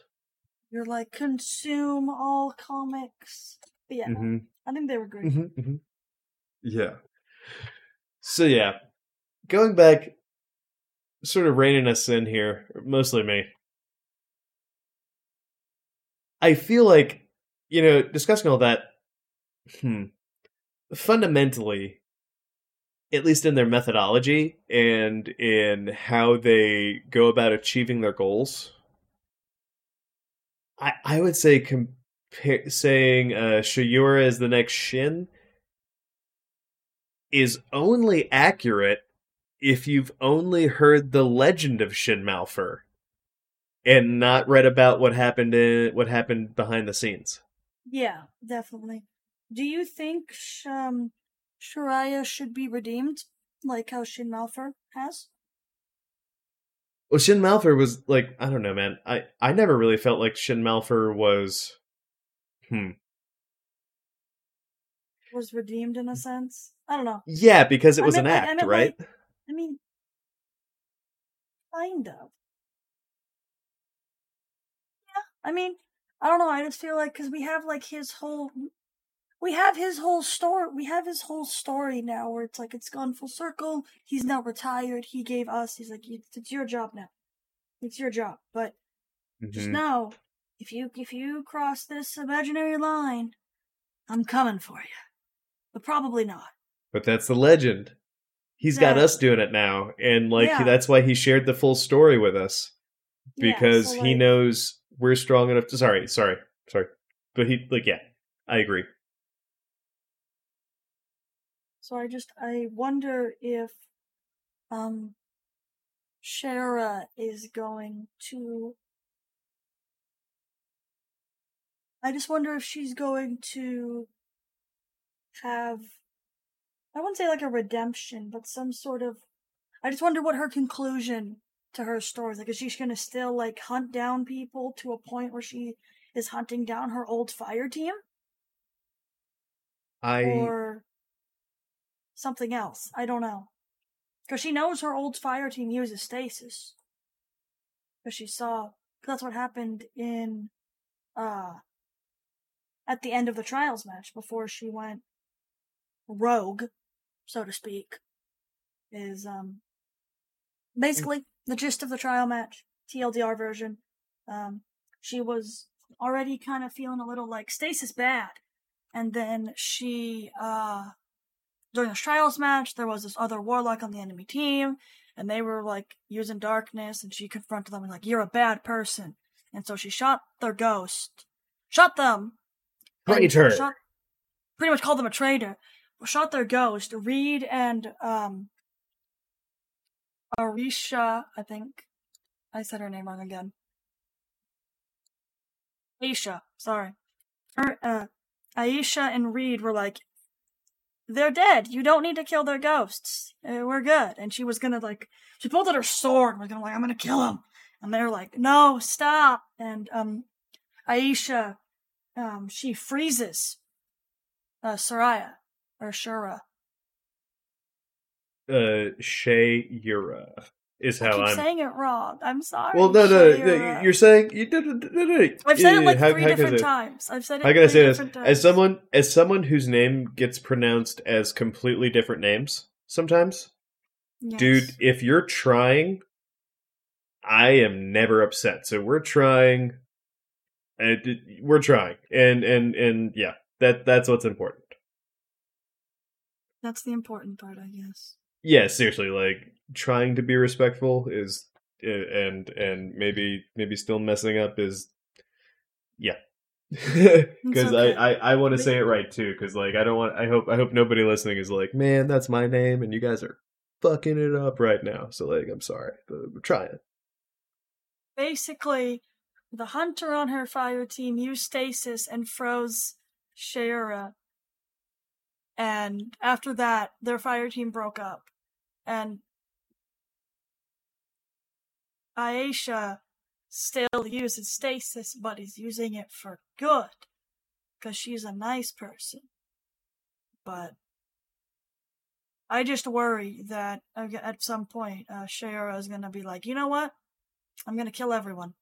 You're like consume all comics. But yeah,
hmm
I think they were great.
hmm hmm Yeah. So yeah, going back, sort of reining us in here, mostly me. I feel like, you know, discussing all that, hmm, fundamentally, at least in their methodology and in how they go about achieving their goals, I I would say compare saying uh, Shiura is the next Shin is only accurate if you've only heard the legend of Shin Malphur and not read about what happened in what happened behind the scenes.
Yeah, definitely. Do you think um, Shariah should be redeemed, like how Shin Malphur has?
Well, Shin Malphur was like I don't know, man. I I never really felt like Shin Malphur was. Hmm.
Was redeemed in a sense? I don't know.
Yeah, because it
I
was
meant
an
I
act,
meant
right?
like- I mean, kind of. Yeah, I mean, I don't know. I just feel like because we have like his whole, we have his whole story. We have his whole story now, where it's like it's gone full circle. He's now retired. He gave us. He's like, it's, your job now. It's your job. But just
Mhm.
know, if you if you cross this imaginary line, I'm coming for you. But probably not.
But that's the legend. He's got us doing it now, and like
Yeah.
that's why he shared the full story with us
Yeah,
because
so,
he knows we're strong enough to. Sorry, sorry, sorry, but he like yeah, I agree.
So I just I wonder if um Shara is going to I just wonder if she's going to have I wouldn't say like a redemption, but some sort of I just wonder what her conclusion to her story is. Like is she gonna still like hunt down people to a point where she is hunting down her old fire team?
I
or something else. I don't know. Because she knows her old fire team uses stasis. Because she saw. That's what happened in. Uh. At the end of the trials match, before she went rogue, so to speak, is, um. Basically, the gist of the trial match, TLDR version. Um, she was already kind of feeling a little like stasis bad and then she uh during the trials match there was this other warlock on the enemy team and they were like using darkness and she confronted them and like you're a bad person. And so she shot their ghost. Shot them.
Traitor.
shot, pretty much called them a traitor. Shot their ghost. Reed and um arisha i think i said her name wrong again. Aisha sorry. Her, uh, Aisha and Reed were like, they're dead. You don't need to kill their ghosts. Uh, we're good. And she was gonna like, she pulled out her sword and was gonna like, I'm gonna kill him. And they're like, no, stop. And um, Aisha, um, she freezes uh, Soraya or Shura.
uh Shay Yura is
I
how
keep
I'm.
saying it wrong. I'm sorry.
well, no, no, no, you're saying you did. No, no, no.
I've said it like
how-
three
how
different times. I've said it.
How can I say this?
different
As someone, as someone whose name gets pronounced as completely different names sometimes,
Yes.
dude, if you're trying, I am never upset. So we're trying, uh, and we're trying, and and and yeah, that that's what's important.
That's the important part, I guess.
Yeah, seriously, like trying to be respectful is, and and maybe maybe still messing up is, yeah. Because
okay.
I, I, I want to say it right too. Because like I don't want. I hope I hope nobody listening is like, man, that's my name, and you guys are fucking it up right now. So like, I'm sorry, but we're trying.
basically the hunter on her fire team used stasis and froze Shayura. And after that, their fire team broke up. And Aisha still uses stasis, but is using it for good. Because she's a nice person. But I just worry that at some point, uh, Shayera is gonna be like, you know what? I'm gonna kill everyone,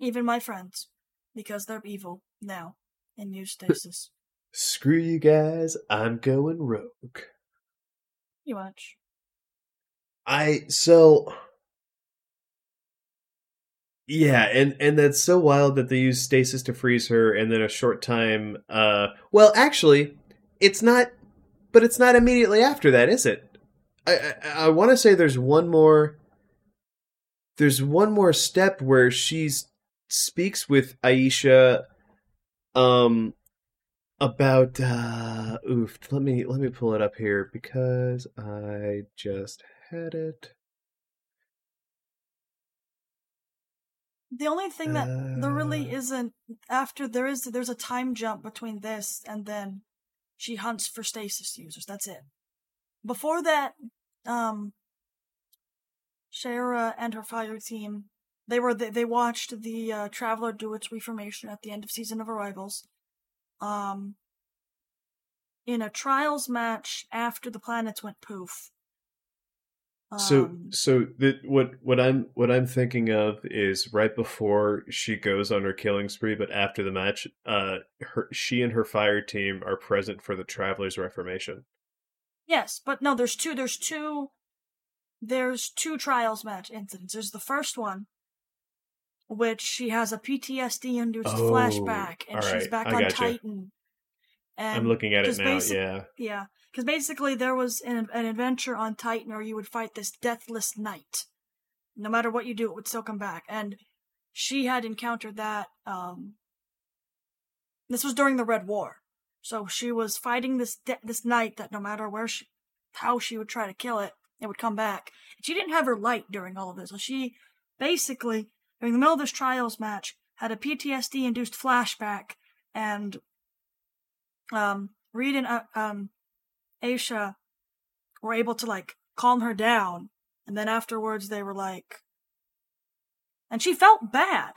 even my friends, because they're evil now and use stasis.
Screw you guys, I'm going rogue.
You watch.
I so yeah, and and that's so wild that they use stasis to freeze her, and then a short time. Uh, well, actually, it's not, but it's not immediately after that, is it? I I, I want to say there's one more. There's one more step where she speaks with Aisha, um, about uh, oof. Let me let me pull it up here because I just had it.
The only thing that there really
Uh.
isn't after there is there's a time jump between this and then she hunts for stasis users. That's it. Before that, um, Shara and her fire team they were they, they watched the uh, traveler do its reformation at the end of season of arrivals. Um, in a trials match after the planets went poof.
So
Um,
so the, what what I'm what I'm thinking of is right before she goes on her killing spree, but after the match, uh, her she and her fire team are present for the Traveler's Reformation.
Yes, but no, there's two. There's two. There's two trials match incidents. There's the first one, which she has a PTSD induced
Oh,
flashback, and she's
alright,
back
I
on. Titan. And
I'm looking at it now.
basic-
Yeah,
Yeah, because basically there was an, an adventure on Titan where you would fight this deathless knight. No matter what you do, it would still come back. And she had encountered that. Um, this was during the Red War, so she was fighting this de- this knight that no matter where she, how she would try to kill it, it would come back. She didn't have her light during all of this, so she basically during the middle of this trials match had a PTSD induced flashback and um, Reed and uh, um, Aisha were able to like calm her down, and then afterwards they were like, and she felt bad,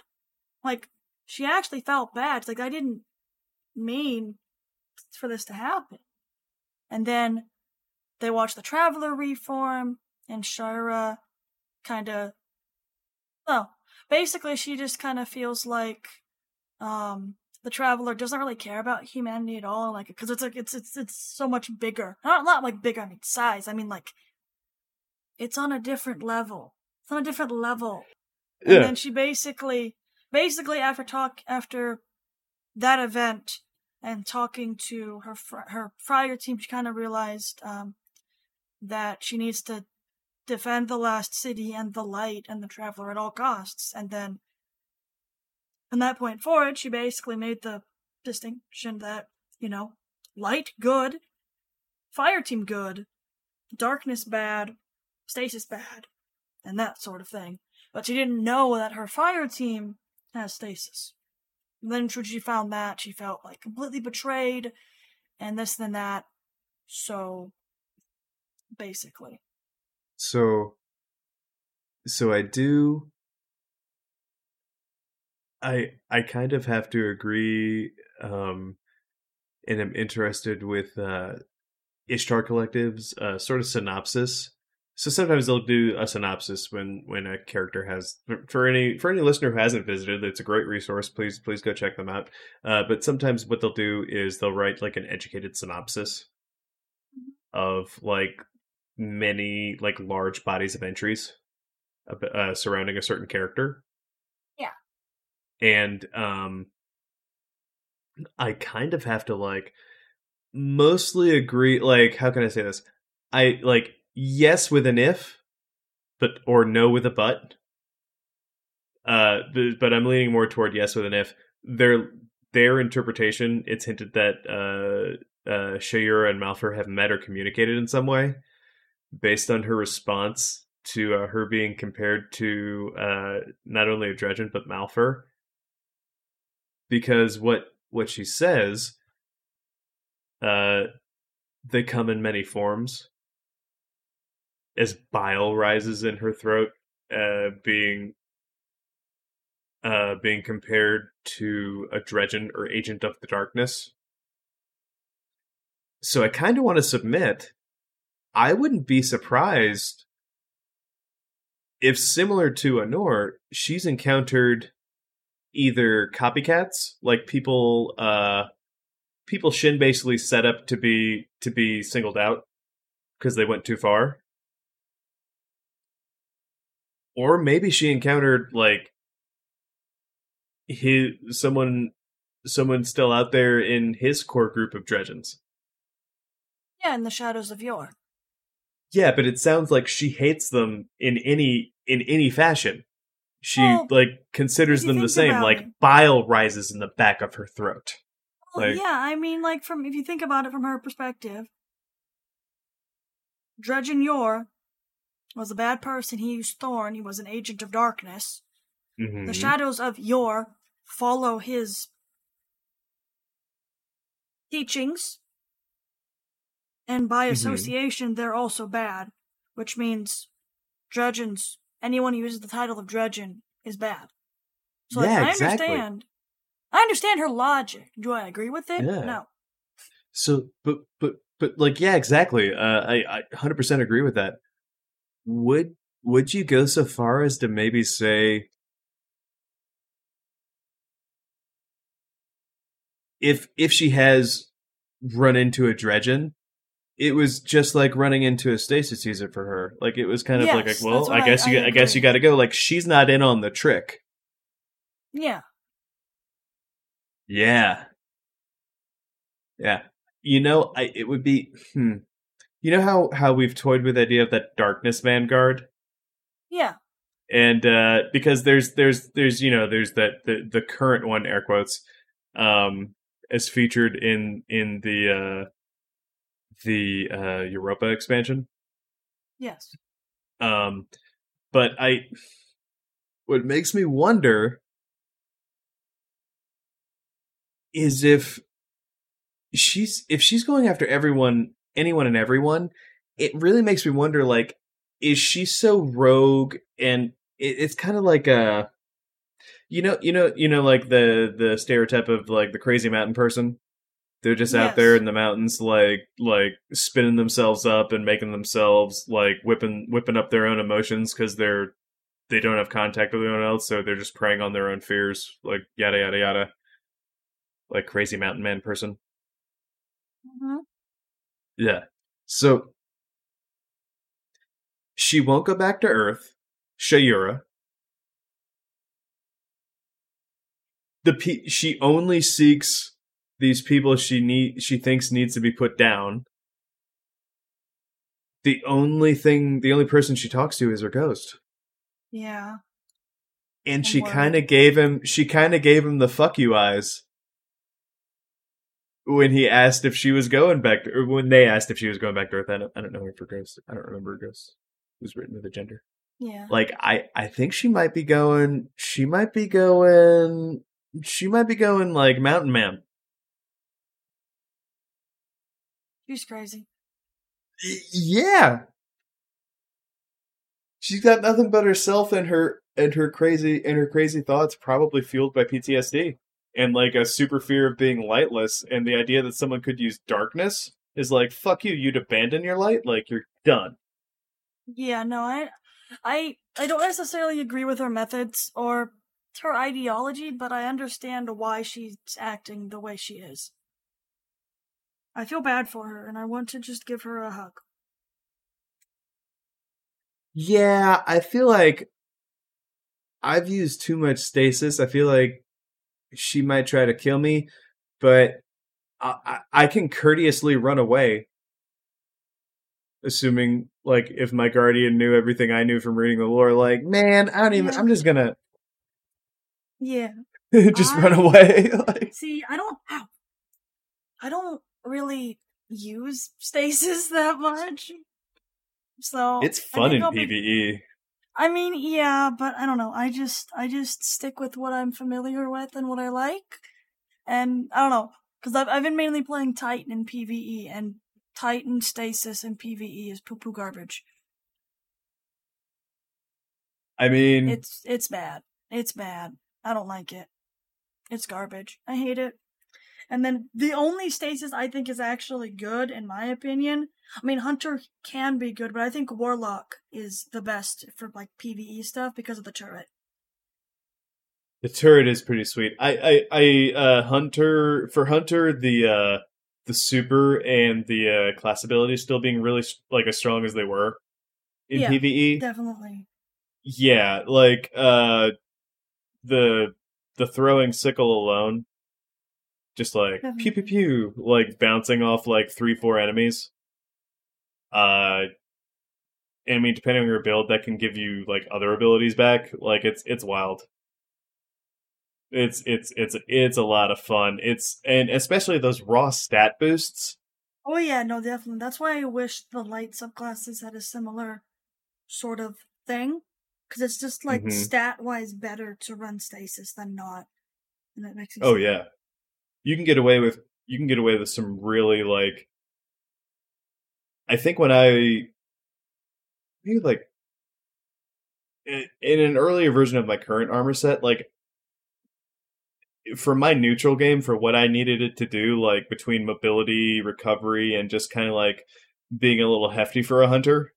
like she actually felt bad. Like I didn't mean for this to happen, and then they watched the Traveler reform, and Shira kind of, well, basically she just kind of feels like, um, the traveler doesn't really care about humanity at all like because it's like it's it's it's so much bigger. Not not like bigger i mean size i mean like it's on a different level. It's on a different level. And then she basically basically after talk after that event and talking to her fr- her prior team she kind of realized um that she needs to defend the last city and the light and the traveler at all costs. And then from that point forward, she basically made the distinction that, you know, light good, fire team good, darkness bad, stasis bad, and that sort of thing. But she didn't know that her fire team has stasis. And then when she found that, she felt like completely betrayed, and this and that. So, basically.
So, so I do. I I kind of have to agree, um, and I'm interested with uh, Ishtar Collective's uh, sort of synopsis. So sometimes they'll do a synopsis when when a character has for- any for any listener who hasn't visited, it's a great resource. Please please go check them out. Uh, but sometimes what they'll do is they'll write like an educated synopsis of like many like large bodies of entries uh, surrounding a certain character. And um I kind of have to like mostly agree like how can I say this? I like yes with an if but or no with a but. Uh but, I'm leaning more toward yes with an if. Their their interpretation it's hinted that uh uh Shayura and Malphur have met or communicated in some way based on her response to uh, her being compared to uh, not only a Dredgen but Malphur, because what what she says, uh, they come in many forms. As bile rises in her throat, uh, being uh, being compared to a Dredgen or Agent of the Darkness. So I kind of want to submit I wouldn't be surprised if similar to Anor, she's encountered either copycats, like people uh people Shin basically set up to be to be singled out because they went too far. Or maybe she encountered like his someone someone still out there in his core group of Dredgens.
Yeah, in the shadows of yore.
Yeah, but it sounds like she hates them in any in any fashion. She
Well,
like considers them the same. Like
it-
bile rises in the back of her throat.
Well,
Like-
yeah, I mean, like from if you think about it from her perspective, Dredgen Yor was a bad person. He used Thorn. He was an agent of darkness.
Mhm.
The shadows of Yor follow his teachings, and by
Mhm.
association, they're also bad, which means Dredgens. Anyone who uses the title of Dredgen is bad. So like,
Yeah,
I
exactly.
understand. I understand her logic. Do I agree with it?
Yeah.
No.
So, but but but like, yeah, exactly. Uh, I I hundred percent agree with that. Would would you go so far as to maybe say if if she has run into a dredgen, it was just like running into a stasis user for her. Like it was kind of like,
Yes,
like, well, I guess
I-
you
I
I guess you got to go. Like she's not in on the trick.
Yeah.
Yeah. Yeah. You know, I it would be hmm. You know how how we've toyed with the idea of that darkness vanguard?
Yeah.
And uh because there's there's there's you know, there's that the the current one air quotes um as featured in in the uh the uh Europa expansion.
Yes.
Um, but I, what makes me wonder is if she's if she's going after everyone, anyone and everyone. It really makes me wonder, like, is she so rogue? And it, it's kind of like a, you know, you know, you know, like the the stereotype of like the crazy mountain person. They're just out there in the mountains, like like spinning themselves up and making themselves like whipping whipping up their own emotions because they're they don't have contact with anyone else, so they're just preying on their own fears, like yada yada yada, like crazy mountain man person.
hmm
Yeah. So she won't go back to Earth. Shayura. The pe- she only seeks these people she need she thinks needs to be put down. The only thing the only person she talks to is her ghost.
Yeah.
And she kind of gave him she kind of gave him the fuck you eyes when he asked if she was going back to, or when they asked if she was going back to Earth. I don't, I don't know her for ghost. I don't remember ghost. It was written with a gender.
Yeah.
Like I I think she might be going she might be going she might be going like Mountain Man.
She's crazy.
Yeah. She's got nothing but herself and her and her crazy and her crazy thoughts probably fueled by PTSD and like a super fear of being lightless and the idea that someone could use darkness is like fuck you you'd abandon your light like you're done.
Yeah, no, I, I, I don't necessarily agree with her methods or her ideology, but I understand why she's acting the way she is. I feel bad for her, and I want to just give her a hug.
Yeah, I feel like I've used too much stasis. I feel like she might try to kill me, but I, I, I can courteously run away. Assuming, like, if my guardian knew everything I knew from reading the lore, like, man, I don't even,
Yeah.
I'm just gonna
Yeah.
just run away. like,
See, I don't, ow. I don't really use stasis that much. So
it's fun in
I'll be-
PvE.
I mean, yeah, but I don't know. I just, I just stick with what I'm familiar with and what I like, and I don't know because I've I've been mainly playing Titan in PVE, and Titan stasis in PVE is poo poo garbage.
I mean,
It's it's bad. It's bad. I don't like it. It's garbage. I hate it. And then the only stasis I think is actually good, in my opinion. I mean, Hunter can be good, but I think Warlock is the best for like PVE stuff because of the turret.
The turret is pretty sweet. I, I, I, uh, Hunter for Hunter the uh, the super and the uh, class ability still being really like as strong as they were in
Yeah,
PVE.
Definitely.
Yeah, like uh, the the throwing sickle alone, just like
Mhm.
pew pew pew, like bouncing off like three four enemies. Uh, I mean, depending on your build, that can give you like other abilities back. Like it's it's wild. It's it's it's it's a lot of fun. It's and especially those raw stat boosts.
Oh yeah, no, definitely. That's why I wish the light subclasses had a similar sort of thing, because it's just like
Mhm.
stat wise better to run stasis than not, and that makes.
Oh yeah, you can get away with you can get away with some really like. I think when I, maybe like, in, in an earlier version of my current armor set, like for my neutral game, for what I needed it to do, like between mobility, recovery, and just kind of like being a little hefty for a hunter,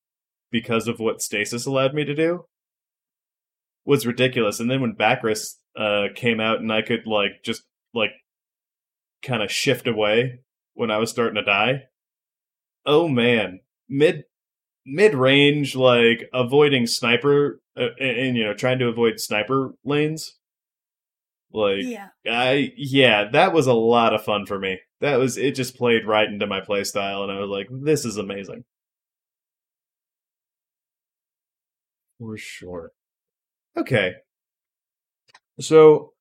because of what stasis allowed me to do, was ridiculous. And then when Bakris uh, came out, and I could like just like kind of shift away when I was starting to die. Oh man, mid mid range, like avoiding sniper uh, and, and you know trying to avoid sniper lanes. Like
Yeah.
I yeah, that was a lot of fun for me. That was it. Just played right into my playstyle, and I was like, "This is amazing." For sure. Okay. So,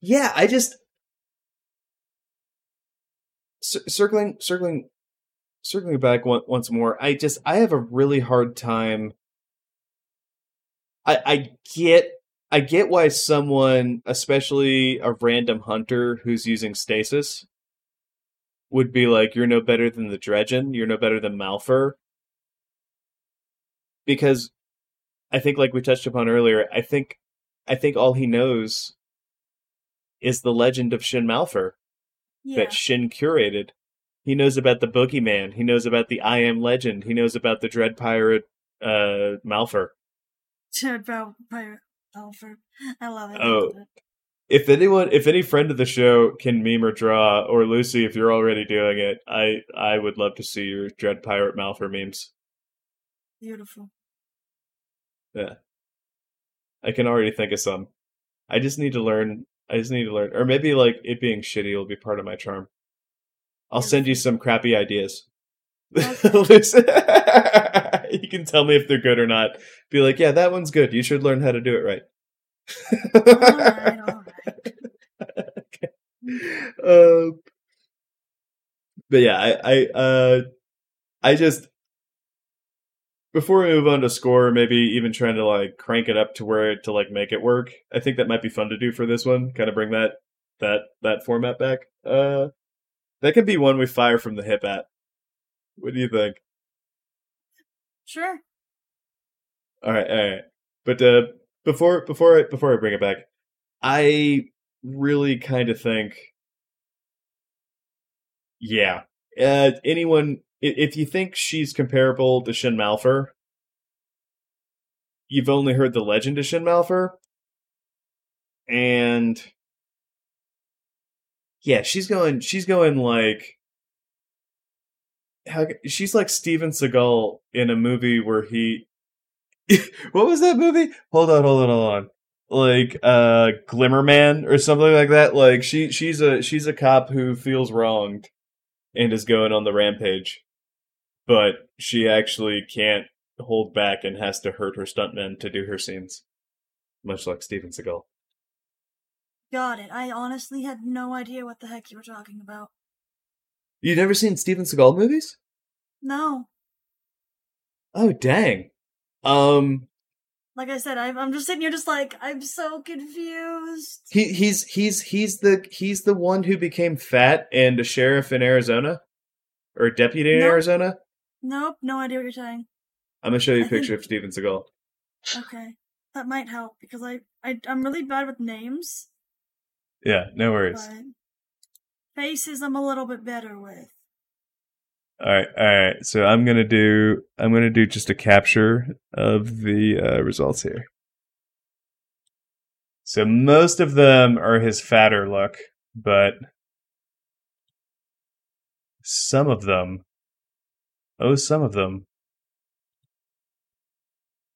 yeah, I just circling, circling, circling back one, once more. I just I have a really hard time. I I get I get why someone, especially a random hunter who's using stasis, would be like, "You're no better than the Dredgen. You're no better than Malphur." Because I think, like we touched upon earlier, I think, I think all he knows is the legend of Shin Malphur
Yeah.
that Shin curated. He knows about the Boogeyman. He knows about the I Am Legend. He knows about the Dread Pirate uh, Malphur.
About Pirate Alfred. I love it.
Oh. if anyone if any friend of the show can meme or draw or lucy if you're already doing it i i would love to see your dread pirate malphur memes
Beautiful.
yeah i can already think of some i just need to learn i just need to learn or maybe like it being shitty will be part of my charm. I'll send you some crappy ideas.
Okay.
You can tell me if they're good or not. Be like yeah that one's good. You should learn how to do it right.
All right, all right.
um, but yeah, I, I, uh, I just before we move on to score, maybe even trying to like crank it up to where to like make it work. I think that might be fun to do for this one. Kind of bring that that that format back. Uh, that could be one we fire from the hip at. What do you think?
Sure.
All right, all right. But uh, before before I, before I bring it back, I really kind of think, yeah, uh, anyone if you think she's comparable to Shin Malphur, you've only heard the legend of Shin Malphur, and yeah, she's going she's going like. How, she's like Steven Seagal in a movie where he what was that movie? Hold on, hold on, hold on. Like uh Glimmerman or something like that. Like she she's a she's a cop who feels wronged and is going on the rampage. But she actually can't hold back and has to hurt her stuntmen to do her scenes. Much like Steven Seagal.
Got it. I honestly had no idea what the heck you were talking about.
You've never seen Steven Seagal movies?
No.
Oh dang. Um
Like I said, I'm, I'm just sitting here just like, I'm so confused.
he he's he's he's the he's the one who became fat and a sheriff in Arizona or a deputy in
No.
Arizona.
Nope, no idea what you're saying.
I'm gonna show you a
I think-
picture of Steven Seagal.
Okay. That might help because I, I I'm really bad with names.
Yeah, no worries.
Faces, I'm a little bit better with.
All right, all right. So I'm gonna do I'm gonna do just a capture of the uh, results here. So most of them are his fatter look, but some of them, oh, some of them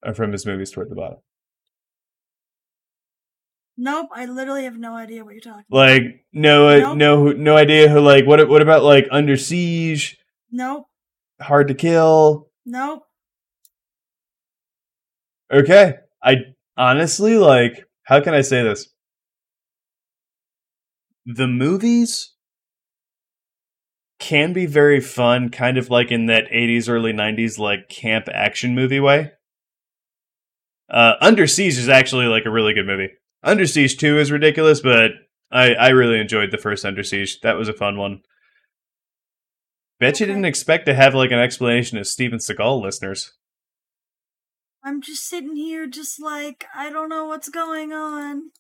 are from his movies toward the bottom.
Nope, I literally have no idea what you're talking.
Like no, uh,
Nope.
no, no idea who. Like what? What about like Under Siege?
Nope,
Hard to Kill.
nope.
Okay. I honestly like how can I say this? The movies can be very fun, kind of like in that 80s early 90s like camp action movie way. Uh Under Siege is actually like a really good movie. Under Siege 2 is ridiculous, but I I really enjoyed the first Under Siege. That was a fun one. Bet you didn't expect to have like an explanation of Steven Seagal listeners.
I'm just sitting here, just like I don't know what's going on.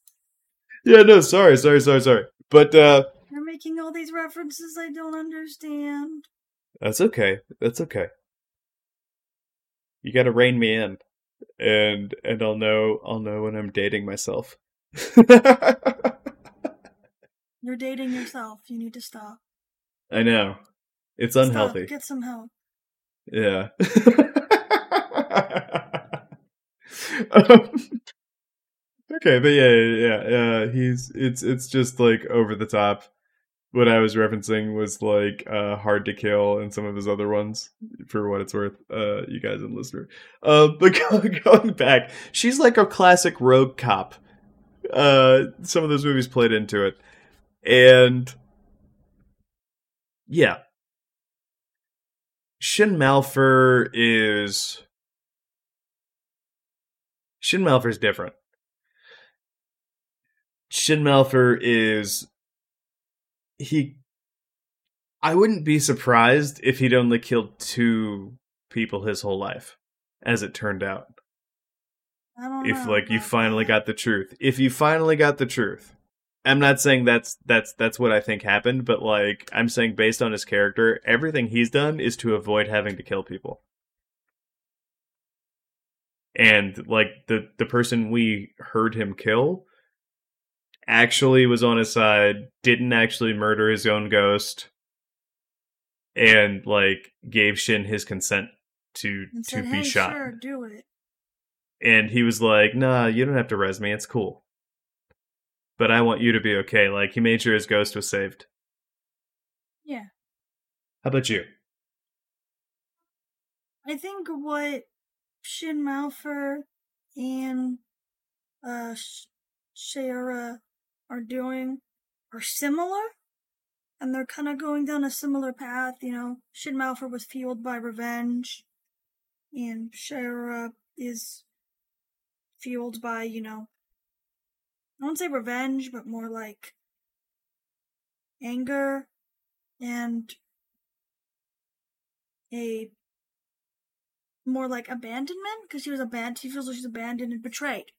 Yeah, no, sorry, sorry, sorry, sorry. But uh
You're making all these references I don't understand.
that's okay. That's okay. You got to rein me in. And and I'll know I'll know when I'm dating myself.
You're dating yourself. You need to stop.
I know. It's
Stop.
unhealthy.
Get some help.
Yeah. um, okay, but yeah, yeah, yeah, yeah. He's it's it's just like over the top. What I was referencing was like uh hard to kill and some of his other ones for what it's worth, uh you guys and listener. Uh but going, back, she's like a classic rogue cop. Uh some of those movies played into it. And yeah, Shin Malphur is Shin Malphur's different. Shin Malphur is he I wouldn't be surprised if he'd only killed two people his whole life, as it turned out. If
know
like you finally got the truth. If you finally got the truth. I'm not saying that's that's that's what I think happened, but like I'm saying based on his character, everything he's done is to avoid having to kill people. And like the the person we heard him kill actually was on his side, didn't actually murder his own ghost, and like gave Shin his consent to
and
to
said,
be
hey,
shot
sure, do it.
and he was like, "Nah, you don't have to res me. It's cool, but I want you to be okay." Like he made sure his ghost was saved.
Yeah.
How about you?
I think what Shin Malphur and uh Sh- Shara are doing are similar, and they're kind of going down a similar path. You know, Shin Malphur was fueled by revenge, and Shara is fueled by you know, I won't say revenge, but more like anger and a more like abandonment because she was abandoned. She feels like she's abandoned and betrayed,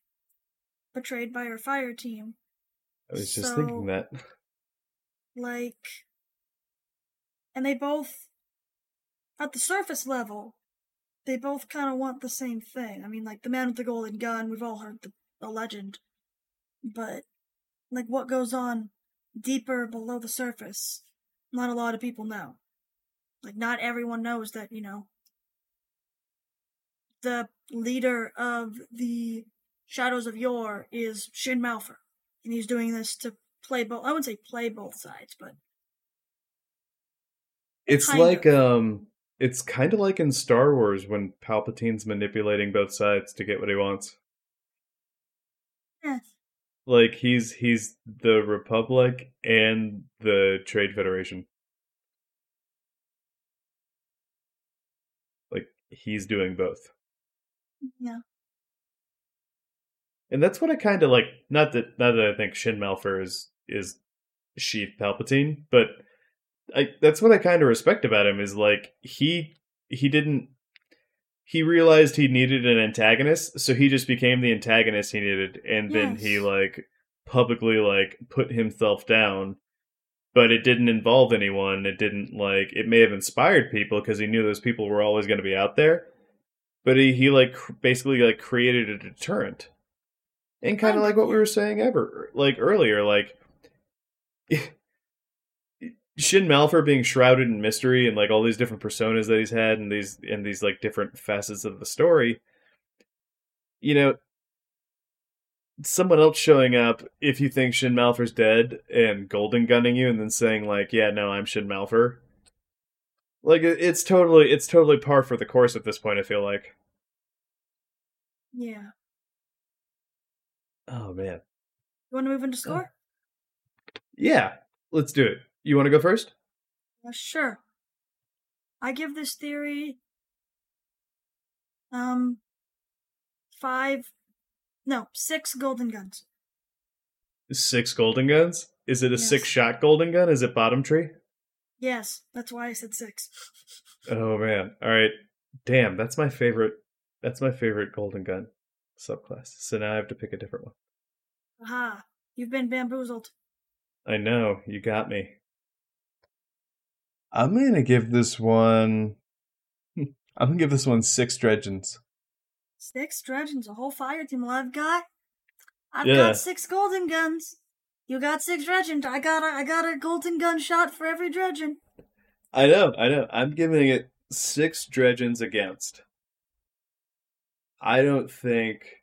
betrayed by her fire team.
I was just thinking that.
Like, and they both, at the surface level, they both kind of want the same thing. I mean, like the man with the golden gun. We've all heard the, the legend, but like what goes on deeper below the surface, not a lot of people know. Like, not everyone knows that you know the leader of the Shadows of Yore is Shin Malphur, and he's doing this to play both. I wouldn't say play both sides, but
It's like
of.
um, it's kind of like in Star Wars when Palpatine's manipulating both sides to get what he wants.
eh,
Like he's he's the Republic and the Trade Federation. Like he's doing both.
yeah.
And that's what I kind of like. Not that not that I think Shin Malphur is is Sheev Palpatine, but I that's what I kind of respect about him is like he he didn't he realized he needed an antagonist, so he just became the antagonist he needed, and then he like publicly like put himself down, but it didn't involve anyone. It didn't like it may have inspired people because he knew those people were always going to be out there. But he, he like basically like created a deterrent. And kind of like what we were saying ever like earlier like Shin Malphur being shrouded in mystery and like all these different personas that he's had and these and these like different facets of the story. You know, someone else showing up if you think Shin Malphur's dead and golden gunning you and then saying like, "Yeah, no, I'm Shin Malphur." Like it's totally it's totally par for the course at this point, I feel like.
Yeah.
Oh man.
You want to move into score?
Yeah, let's do it. You want to go first?
Uh, sure. I give this theory um five no, six golden guns.
Six golden guns? Is it a
Yes.
six shot golden gun? Is it bottom tree?
Yes, that's why I said six.
Oh man. All right. Damn, that's my favorite that's my favorite golden gun subclass. So now I have to pick a different one.
Aha. You've been bamboozled.
I know, you got me. I'm gonna give this one I'm gonna give this one six dredgens.
Six dredgens, a whole fire team. Well, I've got, I've
Yeah.
got six golden guns. You got six dredgen. I got a, I got a golden gun shot for every dredgen.
I know, I know. I'm giving it six dredgens against. I don't think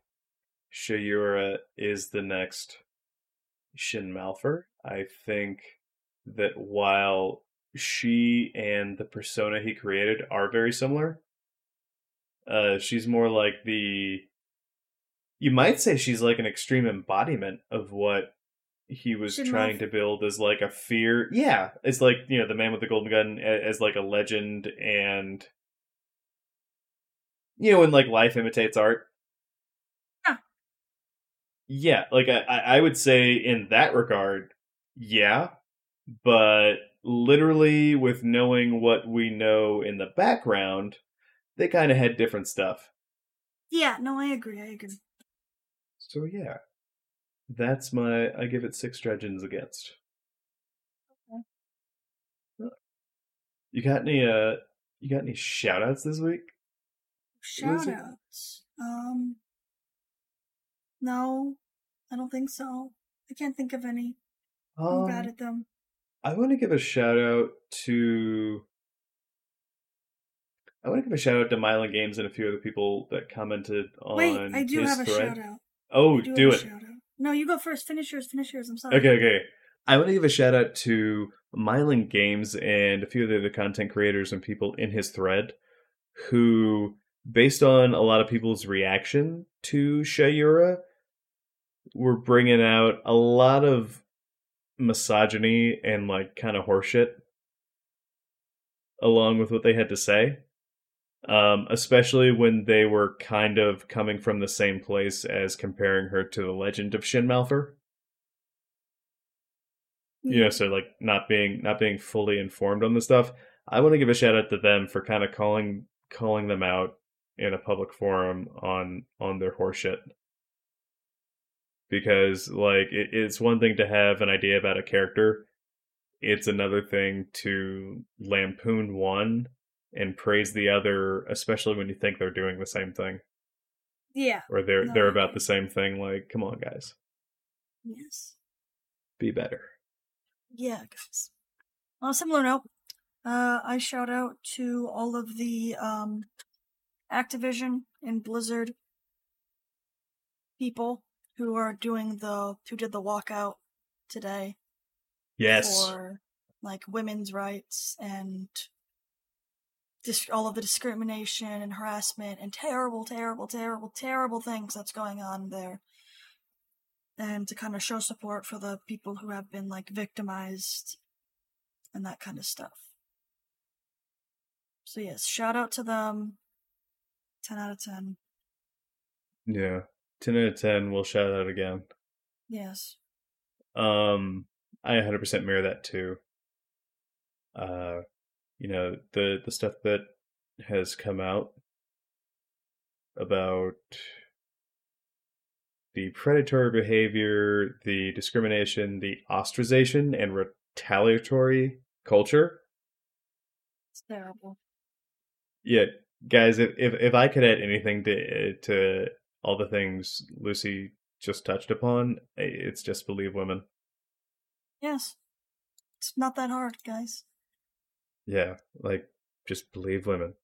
Shayura is the next Shin Malphur. I think that while she and the persona he created are very similar, uh, she's more like the. You might say she's like an extreme embodiment of what he was
Shin
trying
Malphur.
to build as like a fear. Yeah, it's like you know the man with the golden gun as like a legend, and you know when like life imitates art.
Yeah.
Like I, I would say in that regard, yeah, but literally with knowing what we know in the background, they kind of had different stuff.
Yeah, no, I agree. I agree.
So yeah, that's my. I give it six dredgens against. You got any? Uh, you got any shout outs this week?
Shout outs. Um, no, I don't think so. I can't think of any. I'm bad
Um,
at them.
I want to give a shout out to. I want to give a shout out to Myelin Games and a few other people that commented on.
Wait, I do have a
thread.
shout out.
Oh,
I
do,
a
it.
No, you go first. Finish yours. Finish yours. I'm sorry.
Okay, okay. I want to give a shout out to Myelin Games and a few of the other content creators and people in his thread who, based on a lot of people's reaction to Shayura, were bringing out a lot of misogyny and like kind of horseshit along with what they had to say. Um, especially when they were kind of coming from the same place as comparing her to the legend of Shin Malphur you know so like not being not being fully informed on the stuff. I want to give a shout out to them for kind of calling calling them out in a public forum on on their horseshit because like it, it's one thing to have an idea about a character it's another thing to lampoon one and praise the other especially when you think they're doing the same thing
Yeah.
or they're
No,
they're about the same thing like come on guys
Yes.
be better
Yeah, guys. On a similar note, uh, I shout out to all of the um, Activision and Blizzard people who are doing the who did the walkout today
yes
for like women's rights and dis- all of the discrimination and harassment and terrible, terrible, terrible, terrible things that's going on there. And to kind of show support for the people who have been like victimized and that kind of stuff. So yes, shout out to them. 10 out of 10.
yeah 10 out of 10 we'll shout out again
Yes.
Um, I 100% mirror that too. Uh, you know the the stuff that has come out about the predatory behavior, the discrimination, the ostracization, and retaliatory culture.
It's terrible.
Yeah, guys, if if, if I could add anything to to all the things Lucy just touched upon, it's just believe women.
Yes. It's not that hard, guys.
Yeah, like just believe women.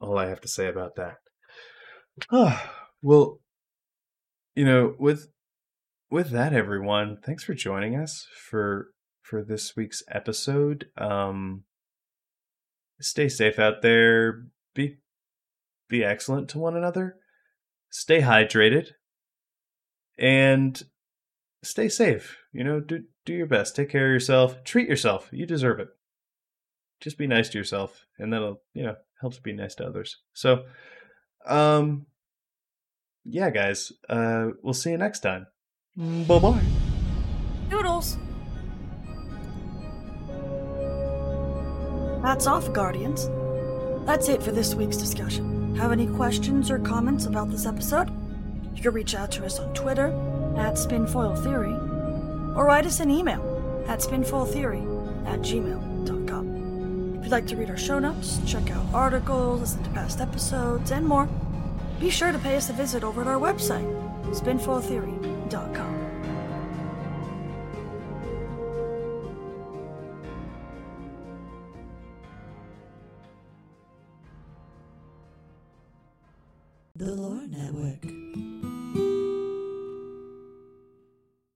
All I have to say about that. well, you know, with with that everyone, thanks for joining us for for this week's episode. Um stay safe out there. Be be excellent to one another. Stay hydrated. And stay safe. You know, do do your best. Take care of yourself. Treat yourself. You deserve it. Just be nice to yourself, and that'll you know helps be nice to others. So, um, yeah, guys. Uh, we'll see you next time. Bye bye.
Doodles. That's off, Guardians. That's it for this week's discussion. Have any questions or comments about this episode? You can reach out to us on Twitter at Spinfoil Theory, or write us an email at spinfoiltheory at gmail.com. If you'd like to read our show notes, check out articles, listen to past episodes, and more, be sure to pay us a visit over at our website, spinfoiltheory.com.